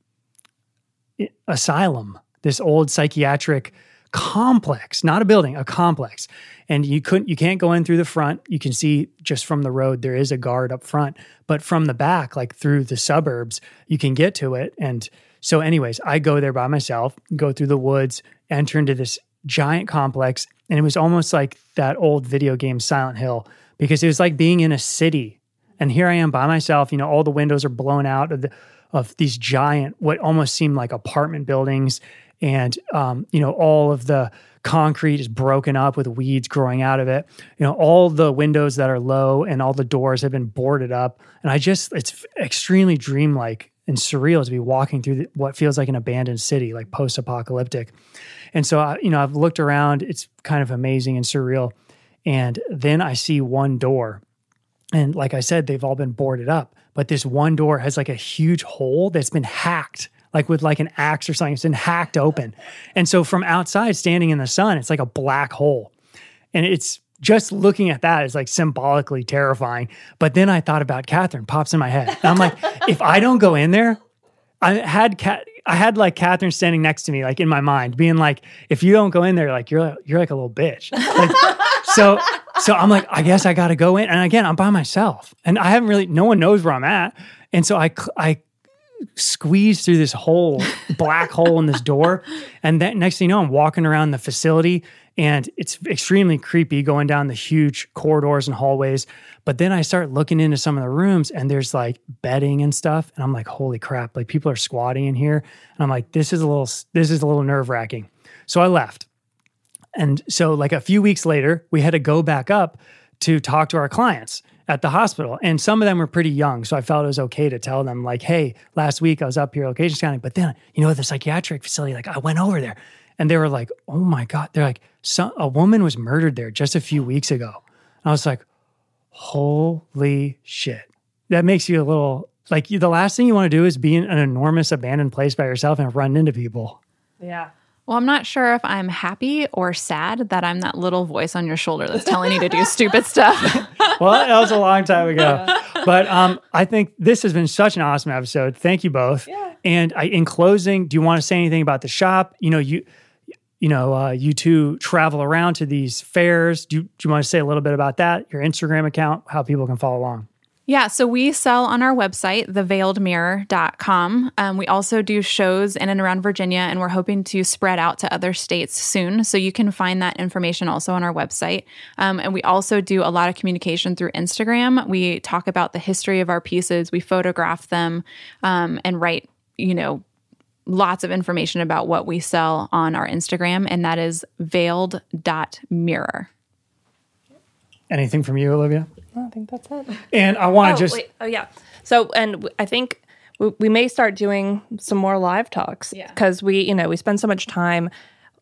asylum, this old psychiatric complex, not a building, a complex. And you couldn't, you can't go in through the front. You can see just from the road there is a guard up front, but from the back, like through the suburbs, you can get to it. And so, anyways, I go there by myself, go through the woods, enter into this giant complex, and it was almost like that old video game Silent Hill because it was like being in a city. And here I am by myself. You know, all the windows are blown out of the, of these giant, what almost seemed like apartment buildings, and um, you know, all of the concrete is broken up with weeds growing out of it. You know, all the windows that are low and all the doors have been boarded up. And I just, it's extremely dreamlike and surreal to be walking through the, what feels like an abandoned city, like post-apocalyptic. And so, I, you know, I've looked around. It's kind of amazing and surreal. And then I see one door, and like I said, they've all been boarded up. But this one door has like a huge hole that's been hacked, like with like an axe or something. It's been hacked open. And so from outside, standing in the sun, it's like a black hole. And it's just looking at that is like symbolically terrifying. But then I thought about Kathryn, pops in my head. And I'm like, if I don't go in there, I had cat. I had like Kathryn standing next to me, like in my mind, being like, "If you don't go in there, like you're you're like a little bitch." Like, so so I'm like, I guess I got to go in. And again, I'm by myself, and I haven't really. No one knows where I'm at, and so I I squeeze through this hole, black hole in this door, and then next thing you know, I'm walking around the facility, and it's extremely creepy going down the huge corridors and hallways. But then I start looking into some of the rooms and there's like bedding and stuff. And I'm like, holy crap, like people are squatting in here. And I'm like, this is a little, this is a little nerve wracking. So I left. And so like a few weeks later, we had to go back up to talk to our clients at the hospital. And some of them were pretty young. So I felt it was okay to tell them, like, hey, last week I was up here, location scanning. But then, you know, the psychiatric facility, like I went over there and they were like, oh my God. They're like, a woman was murdered there just a few weeks ago. And I was like, holy shit. That makes you a little like the last thing you want to do is be in an enormous abandoned place by yourself and run into people. Yeah. Well, I'm not sure if I'm happy or sad that I'm that little voice on your shoulder that's telling you to do stupid stuff. well, that was a long time ago. But um, I think this has been such an awesome episode. Thank you both. Yeah. And I, in closing, do you want to say anything about the shop? You know, you you know, uh, you two travel around to these fairs. Do you, do you want to say a little bit about that? Your Instagram account, how people can follow along? Yeah, so we sell on our website, theveiledmirror.com. Um, we also do shows in and around Virginia, and we're hoping to spread out to other states soon. So you can find that information also on our website. Um, and we also do a lot of communication through Instagram. We talk about the history of our pieces, we photograph them, um, and write, you know, lots of information about what we sell on our Instagram, and that is veiled.mirror. Anything from you, Olivia? I think that's it. And I want to oh, just. Wait. Oh, yeah. So, and I think we, we may start doing some more live talks Yeah. because we, you know, we spend so much time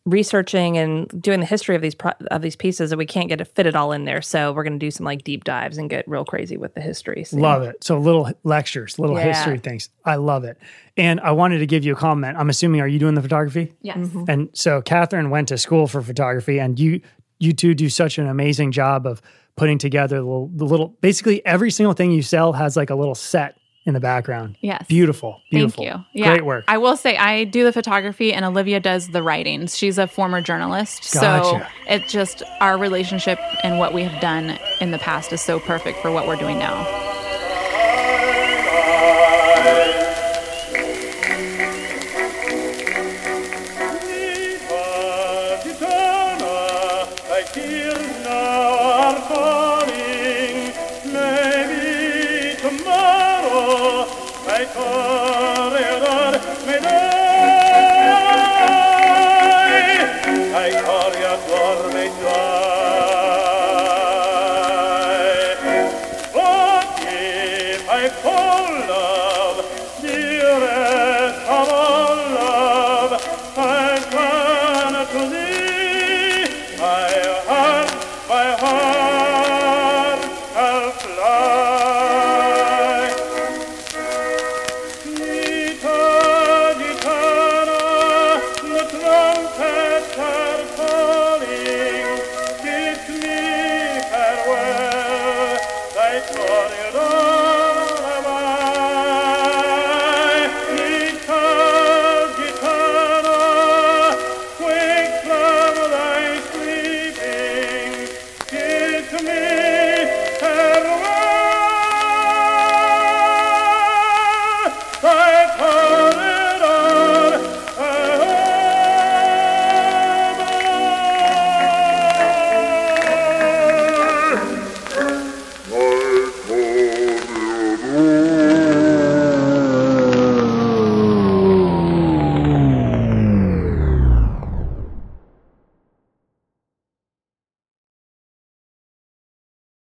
researching and doing the history of these pro- of these pieces that we can't get to fit it all in there. So we're going to do some like deep dives and get real crazy with the history. soon. Love it. So little lectures, little Yeah. history things. I love it. And I wanted to give you a comment. I'm assuming, are you doing the photography? Yes. Mm-hmm. And so Kathryn went to school for photography, and you you two do such an amazing job of putting together the little, the little basically every single thing you sell has like a little set in the background. Yes. Beautiful. Beautiful. Thank you. Yeah. Great work. I will say I do the photography and Olivia does the writing. She's a former journalist. So it's just our relationship and what we have done in the past is so perfect for what we're doing now.